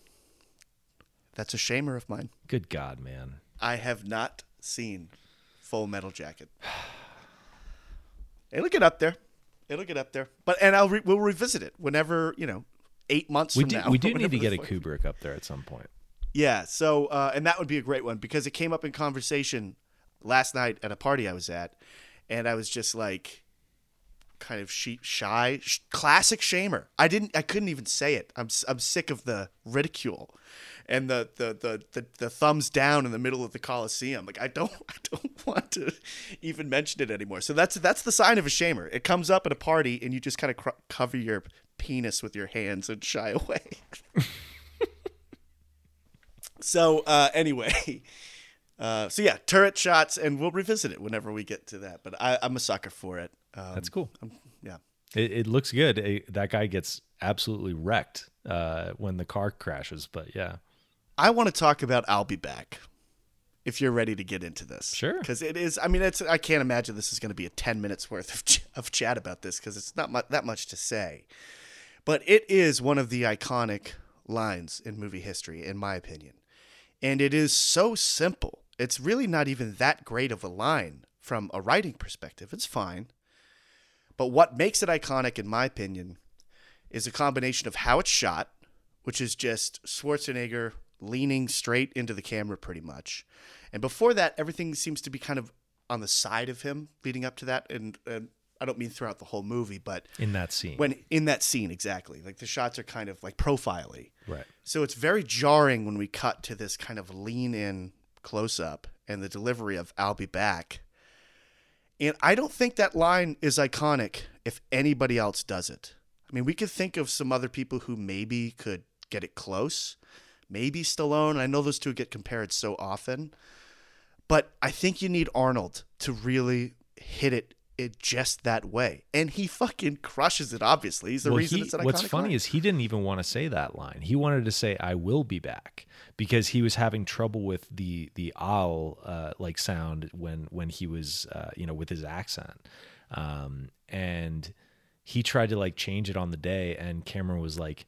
that's a shamer of mine. Good God, man! I have not seen Full Metal Jacket. It'll get up there. It'll get up there. But and I'll re- we'll revisit it whenever you know eight months We from do now. we do need to get a Kubrick up there at some point. Yeah. So uh, and that would be a great one because it came up in conversation last night at a party I was at, and I was just like, kind of shy, sh- classic shamer. I didn't. I couldn't even say it. I'm I'm sick of the ridicule. And the, the, the, the, the thumbs down in the middle of the Coliseum. Like I don't I don't want to even mention it anymore. So that's that's the sign of a shamer. It comes up at a party and you just kind of cr- cover your penis with your hands and shy away. So uh, anyway, uh, so yeah, turret shots, and we'll revisit it whenever we get to that. But I, I'm a sucker for it. Um, That's cool. yeah, It, it looks good. It- that guy gets absolutely wrecked uh, when the car crashes. But yeah, I want to talk about. I'll be back. If you're ready to get into this, Sure. Because it is. I mean, it's. I can't imagine this is going to be a ten minutes worth of ch- of chat about this because it's not mu- that much to say. But it is one of the iconic lines in movie history, in my opinion. And it is so simple. It's really not even that great of a line from a writing perspective. It's fine. But what makes it iconic, in my opinion, is a combination of how it's shot, which is just Schwarzenegger leaning straight into the camera pretty much. And before that, everything seems to be kind of on the side of him leading up to that. And, and I don't mean throughout the whole movie, but in that scene, when in that scene, exactly. Like the shots are kind of like profile right? so it's very jarring when we cut to this kind of lean in close up and the delivery of I'll be back. And I don't think that line is iconic if anybody else does it. I mean, we could think of some other people who maybe could get it close. Maybe Stallone. I know those two get compared so often. But I think you need Arnold to really hit it it just that way. And he fucking crushes it, obviously. He's the Well, reason he- it's an what's funny line. is he didn't even want to say that line. He wanted to say "I will be back" because he was having trouble with the the "al" uh, like sound when when he was uh, you know with his accent, um, and he tried to like change it on the day, and Cameron was like.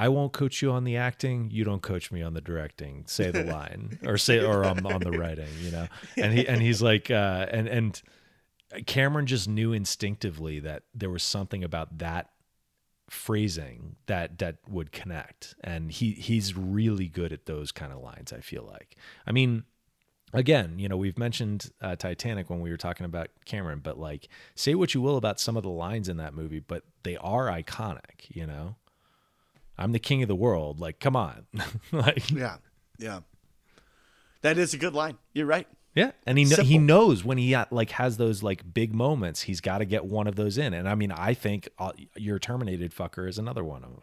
I won't coach you on the acting. You don't coach me on the directing. Say the line, or say, or on, on the writing. You know, and he and he's like, uh, and and Cameron just knew instinctively that there was something about that phrasing that that would connect and he he's really good at those kind of lines i feel like i mean again you know we've mentioned uh, titanic when we were talking about cameron but like say what you will about some of the lines in that movie but they are iconic you know i'm the king of the world like come on like Yeah, yeah. That is a good line. You're right. Yeah, and he kn- he knows when he like has those like big moments, he's got to get one of those in. And I mean, I think uh, your terminated fucker is another one of them.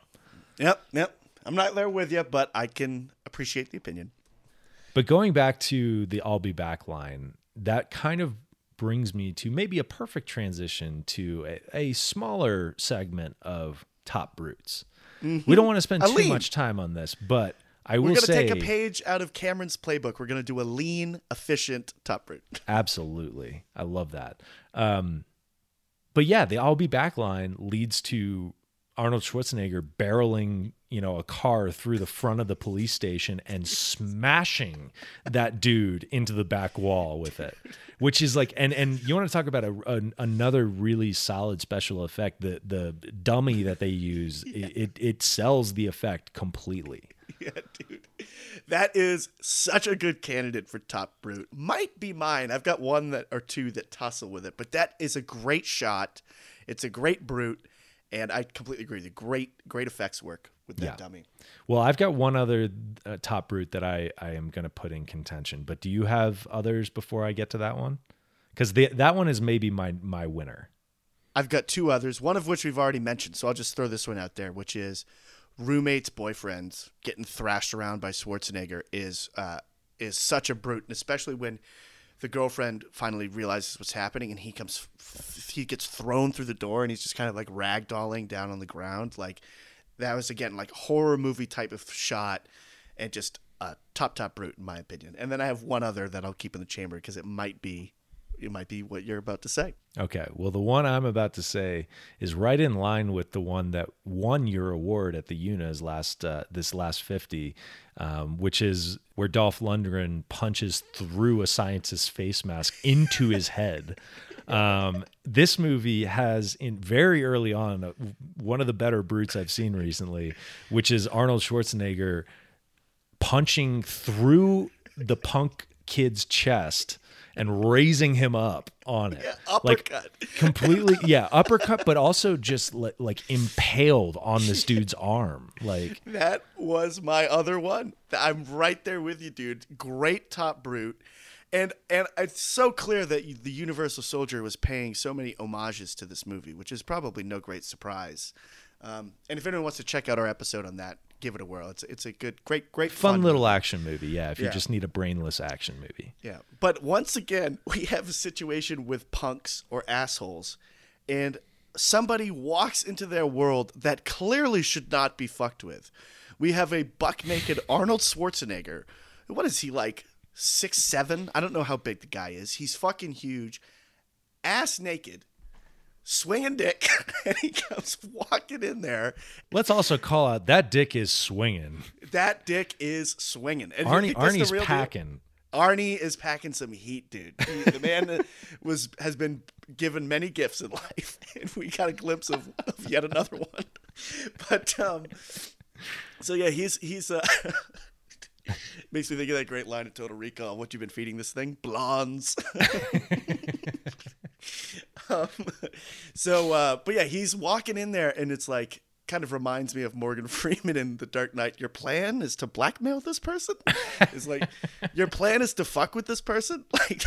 Yep, yep. I'm not there with you, but I can appreciate the opinion. But going back to the "I'll be back" line, that kind of brings me to maybe a perfect transition to a, a smaller segment of top brutes. We don't want to spend too much time on this, but I We're will going to say take a page out of Cameron's playbook. We're going to do a lean, efficient top route. Absolutely. I love that. Um, but yeah, the I'll be back line leads to Arnold Schwarzenegger barreling, you know, a car through the front of the police station and smashing that dude into the back wall with it. Which is like, and and you want to talk about a, an another really solid special effect. The the dummy that they use, it, it it sells the effect completely. yeah, dude. That is such a good candidate for top brute. Might be mine. I've got one that or two that tussle with it, but that is a great shot. It's a great brute, and I completely agree. The great, great effects work. with that Yeah. dummy. Well, I've got one other uh, top brute that I, I am going to put in contention, but do you have others before I get to that one? Because that one is maybe my my winner. I've got two others, one of which we've already mentioned, so I'll just throw this one out there, which is roommate's boyfriends getting thrashed around by Schwarzenegger is uh, is such a brute, and especially when the girlfriend finally realizes what's happening and he comes he gets thrown through the door and he's just kind of like ragdolling down on the ground. Like that was again like horror movie type of shot and just a top top brute in my opinion. And then i have one other that i'll keep in the chamber because it might be it might be what you're about to say Okay. Well, the one I'm about to say is right in line with the one that won your award at the UNA's last uh, this last 50, um, which is where Dolph Lundgren punches through a scientist's face mask into his head. Um, this movie has in very early on uh, one of the better brutes I've seen recently, which is Arnold Schwarzenegger punching through the punk kid's chest and raising him up on it. Yeah, uppercut. Like completely, yeah, uppercut, but also just li- like impaled on this dude's arm. Like, That was my other one. I'm right there with you, dude. Great top brute. And and it's so clear that the Universal Soldier was paying so many homages to this movie, which is probably no great surprise. Um, and if anyone wants to check out our episode on that, give it a whirl. It's it's a good, great, great fun, little movie. action movie. Yeah, if you just need a brainless action movie. Yeah. But once again, we have a situation with punks or assholes, and somebody walks into their world that clearly should not be fucked with. We have a buck naked Arnold Schwarzenegger. What is he like? Six seven? I don't know how big the guy is. He's fucking huge, ass naked, swinging dick, and he comes walking in there. Let's also call out that dick is swinging. That dick is swinging. And Arnie, think that's the Arnie's real deal? packing. Arnie is packing some heat, dude. He- the man was has been given many gifts in life, and we got a glimpse of, of yet another one. But um, so yeah, he's he's uh, makes me think of that great line in Total Recall. What you've been feeding this thing? Blondes. um, so, uh, but yeah, he's walking in there, and it's like kind of reminds me of Morgan Freeman in The Dark Knight. Your plan is to blackmail this person. It's like your plan is to fuck with this person. Like,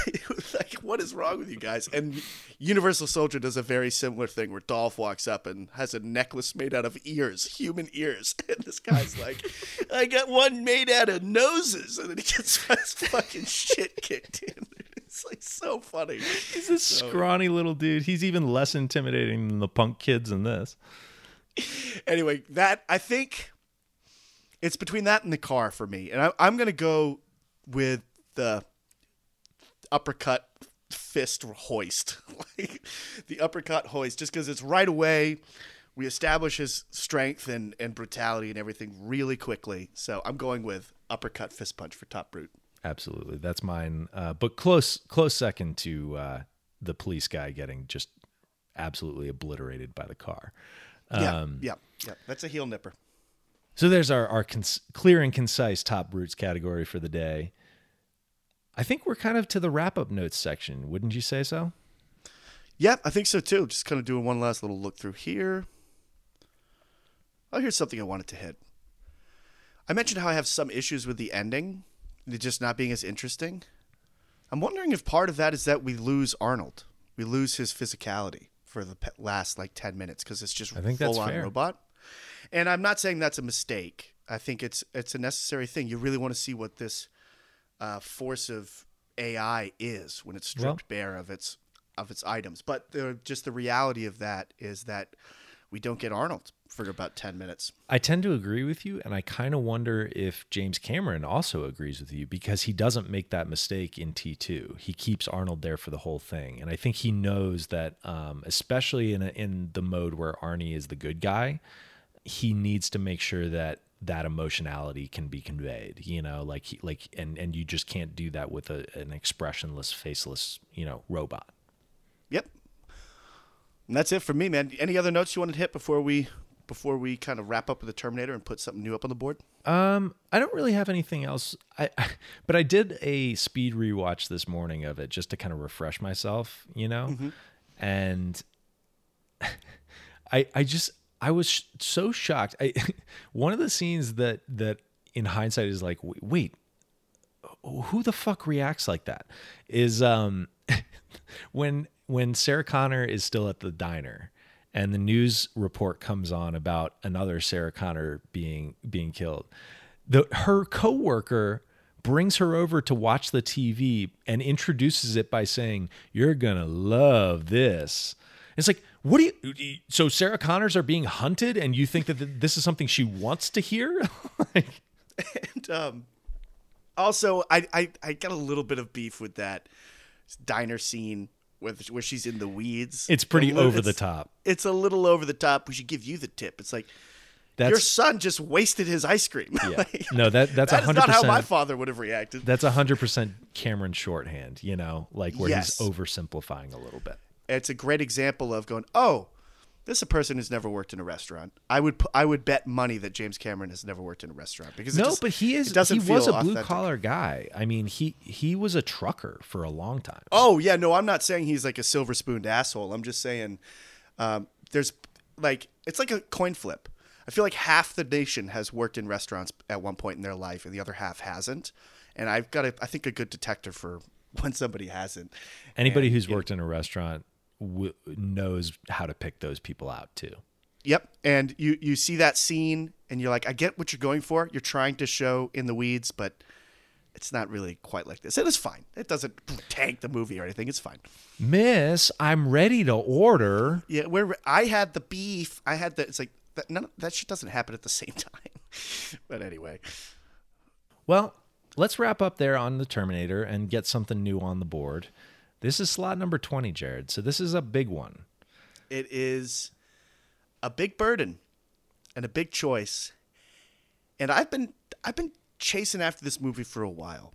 like what is wrong with you guys? And Universal Soldier does a very similar thing where Dolph walks up and has a necklace made out of ears, human ears, and this guy's like, "I got one made out of noses," and then he gets his fucking shit kicked in. It's like so funny. He's a scrawny little dude. He's even less intimidating than the punk kids in this. anyway, that I think it's between that and the car for me, and I, I'm gonna go with the uppercut fist hoist, like the uppercut hoist, just because it's right away. We establish his strength and, and brutality and everything really quickly. So I'm going with uppercut fist punch for top brute. Absolutely, that's mine. Uh, but close, close second to uh, the police guy getting just absolutely obliterated by the car. Yeah, Um, yeah, yeah. That's a heel nipper. So there's our, our cons- clear and concise top roots category for the day. I think we're kind of to the wrap up notes section. Wouldn't you say so? Yeah, I think so too. Just kind of doing one last little look through here. Oh, here's something I wanted to hit. I mentioned how I have some issues with the ending, it just not being as interesting. I'm wondering if part of that is that we lose Arnold. We lose his physicality for the last like 10 minutes because it's just I think full on fair. robot. And I'm not saying that's a mistake. I think it's it's a necessary thing. You really want to see what this uh, force of AI is when it's stripped bare of its of its items. But the, just the reality of that is that we don't get Arnold for about ten minutes. I tend to agree with you, and I kind of wonder if James Cameron also agrees with you because he doesn't make that mistake in T2. He keeps Arnold there for the whole thing, and I think he knows that, um, especially in a, in the mode where Arnie is the good guy, he needs to make sure that that emotionality can be conveyed. You know, like he, like, and and you just can't do that with a, an expressionless, faceless, you know, robot. Yep. And that's it for me, man. Any other notes you want to hit before we before we kind of wrap up with the Terminator and put something new up on the board? Um, I don't really have anything else. I, but I did a speed rewatch this morning of it just to kind of refresh myself, you know, and I, I just, I was sh- so shocked. I, one of the scenes that that in hindsight is like, wait, wait, who the fuck reacts like that? Is um when when Sarah Connor is still at the diner and the news report comes on about another Sarah Connor being being killed. The her coworker brings her over to watch the TV and introduces it by saying, "You're to love this." It's like, what do you so Sarah Connors are being hunted and you think that this is something she wants to hear? like, And um, also, I, I I got a little bit of beef with that diner scene with where she's in the weeds. it's pretty little- over the top. It's a little over the top. We should give you the tip. It's like That's your son just wasted his ice cream. yeah. Like, No, that that's that is not how my father would have reacted. That's a hundred percent Cameron shorthand, you know, like where Yes. he's oversimplifying a little bit. it's a great example of going, oh, this is a person who's never worked in a restaurant. I would I would bet money that James Cameron has never worked in a restaurant because No, just- but he is he was a blue authentic. collar guy. I mean, he he was a trucker for a long time. Oh yeah, no, I'm not saying he's like a silver spooned asshole. I'm just saying um, there's like it's like a coin flip. I feel like half the nation has worked in restaurants at one point in their life, and the other half hasn't. And I've got, a, I think, a good detector for when somebody hasn't. Anybody And, who's know, worked in a restaurant w- knows how to pick those people out too. Yep. And you you see that scene and you're like, I get what you're going for. You're trying to show in the weeds, but it's not really quite like this. It is fine. It doesn't tank the movie or anything. It's fine. Miss, I'm ready to order. Yeah, where I had the beef, I had the it's like that none of, that shit doesn't happen at the same time. but anyway. Well, let's wrap up there on the Terminator and get something new on the board. This is slot number 20, Jared. So this is a big one. It is a big burden and a big choice. And I've been I've been chasing after this movie for a while.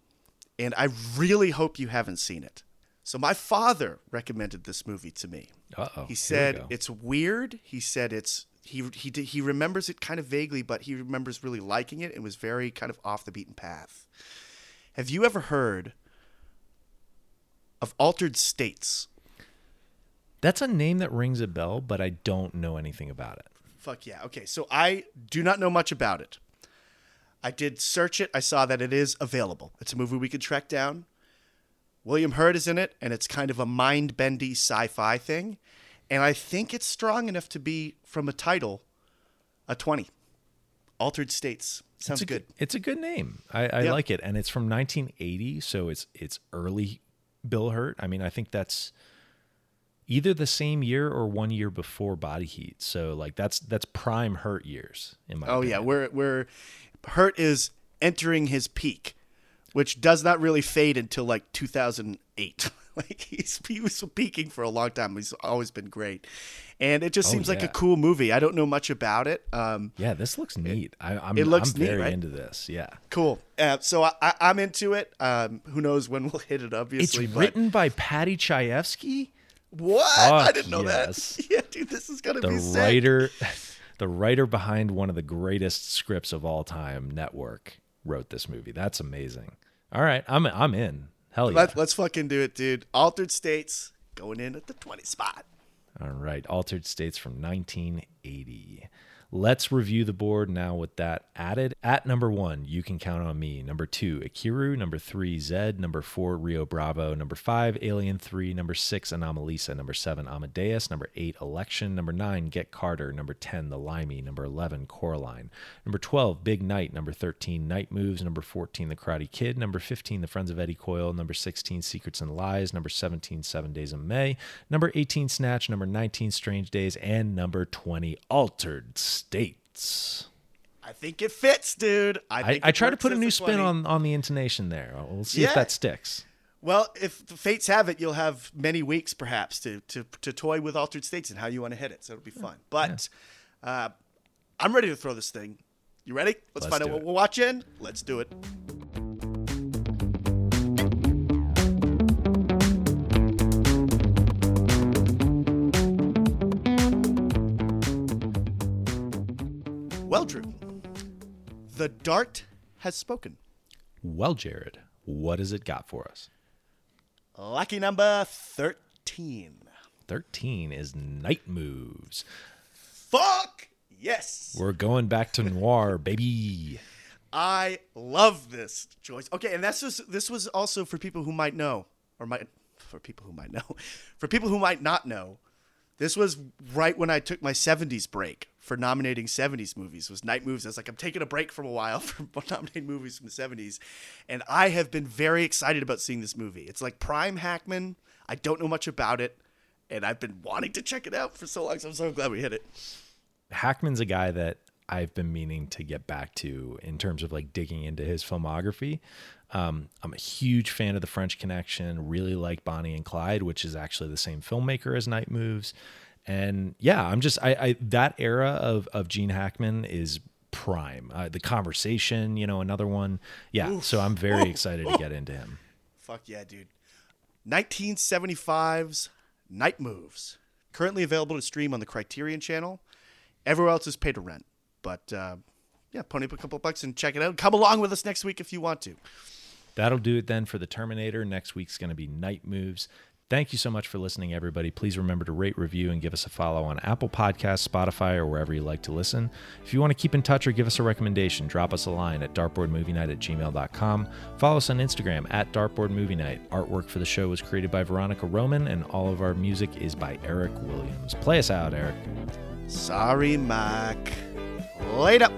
And I really hope you haven't seen it. So my father recommended this movie to me. Uh-oh. He Here we said it's weird. He said it's he he did, he remembers it kind of vaguely, but he remembers really liking it and was very kind of off the beaten path. Have you ever heard of Altered States? That's a name that rings a bell, but I don't know anything about it. Fuck yeah. Okay, so I do not know much about it. I did search it. I saw that it is available. It's a movie we could track down. William Hurt is in it, and it's kind of a mind bendy sci fi thing. And I think it's strong enough to be, from a title, a 20. Altered States. Sounds it's a good. It's a good name. I, I Yeah. like it, and it's from 1980, so it's it's early Bill Hurt. I mean, I think that's either the same year or one year before Body Heat. So like that's that's prime Hurt years in my. Oh, yeah. opinion. We're, we're, Hurt is entering his peak, which does not really fade until like 2008. like he's he was peaking for a long time. He's always been great, and it just Oh, seems like a cool movie. I don't know much about it. Um, Yeah, this looks neat. I, I'm, it looks I'm neat, very right? into this. Yeah, cool. Uh, so I, I'm into it. Um, who knows when we'll hit it? it's Obviously, but written by Paddy Chayefsky, what? I didn't know yes. that. Yeah, dude, this is gonna the be sick. writer, the writer behind one of the greatest scripts of all time, Network, wrote this movie. That's amazing. All right, I'm I'm in. Hell yeah. Let, let's fucking do it, dude. Altered States going in at the 20 spot. All right, Altered States from 1980. Let's review the board now with that added. At number one, You Can Count on Me. Number two, Ikiru. Number three, Zed. Number four, Rio Bravo. Number five, Alien 3. Number six, Anomalisa. Number seven, Amadeus. Number eight, Election. Number nine, Get Carter. Number 10, The Limey. Number 11, Coraline. Number 12, Big Night. Number 13, Night Moves. Number 14, The Karate Kid. Number 15, The Friends of Eddie Coyle. Number 16, Secrets and Lies. Number 17, Seven Days of May. Number 18, Snatch. Number 19, Strange Days. And number 20, Altered States. I think it fits, dude. I, I, think I try to put a new spin 20. on, on the intonation there. We'll see Yeah. if that sticks. Well, if the fates have it, you'll have many weeks perhaps to to, to toy with altered states and how you want to hit it. So it'll be fun. But uh, I'm ready to throw this thing. You ready? Let's, Let's find out what it. we're watching. Let's do it. Well, Drew, the dart has spoken. Well, Jared, what has it got for us? Lucky number 13. 13 is Night Moves. Fuck Yes. We're going back to noir, baby. I love this choice. Okay, and that's just this was also for people who might know, or might for people who might know, for people who might not know. This was right when I took my '70s break for nominating '70s movies. Was Night Moves? I was like, I'm taking a break from a while from nominating movies from the '70s, and I have been very excited about seeing this movie. It's like prime Hackman. I don't know much about it, and I've been wanting to check it out for so long. So I'm so glad we hit it. Hackman's a guy that I've been meaning to get back to in terms of like digging into his filmography. Um, I'm a huge fan of The French Connection. Really like Bonnie and Clyde, which is actually the same filmmaker as Night Moves. And yeah, I'm just I, I that era of of Gene Hackman is prime. Uh, the Conversation, you know, another one. Yeah, so I'm very excited to get into him. Fuck yeah, dude. 1975's Night Moves. Currently available to stream on the Criterion channel. Everywhere else is pay to rent. But uh, yeah, pony up a couple bucks and check it out. Come along with us next week if you want to. That'll do it then for the Terminator. Next week's going to be Night Moves. Thank you so much for listening, everybody. Please remember to rate, review, and give us a follow on Apple Podcasts, Spotify, or wherever you like to listen. If you want to keep in touch or give us a recommendation, drop us a line at dartboardmovienight at gmail.com. Follow us on Instagram at dartboardmovienight. Artwork for the show was created by Veronica Roman, and all of our music is by Eric Williams. Play us out, Eric. Sorry, Mac. Later.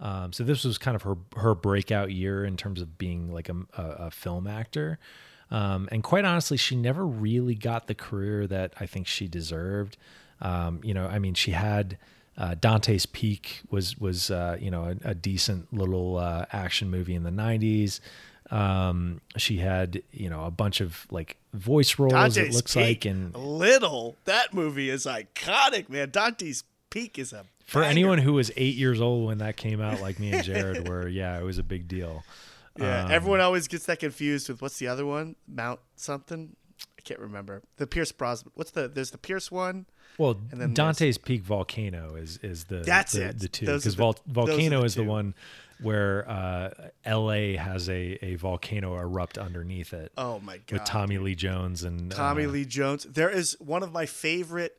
Um, so this was kind of her her breakout year in terms of being like a, a, a film actor. Um, and quite honestly, she never really got the career that I think she deserved. Um, you know, I mean, she had uh, Dante's Peak was was uh, you know a, a decent little uh, action movie in the '90s. Um, she had you know a bunch of like voice roles. it Dante's looks Peak. like and Little. That movie is iconic, man. Dante's Peak is a for banger. anyone who was eight years old when that came out, like me and Jared were, yeah, it was a big deal. Yeah, Um, everyone always gets that confused with what's the other one? Mount something? I can't remember. The Pierce Brosnan. What's the? There's the Pierce one. Well, And then Dante's Peak Volcano is is the That's the, it. the two because Vol- Volcano the is the one where uh, L.A. has a, a volcano erupt underneath it Oh my god. with Tommy Lee Jones and Tommy uh, Lee Jones. There is one of my favorite,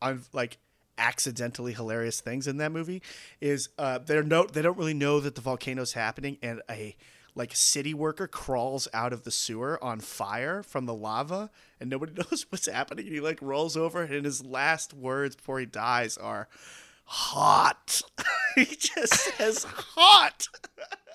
I'm like accidentally hilarious things in that movie is uh, they're no they don't really know that the volcano's happening and a like city worker crawls out of the sewer on fire from the lava and nobody knows what's happening. And he like rolls over and his last words before he dies are hot. He just says hot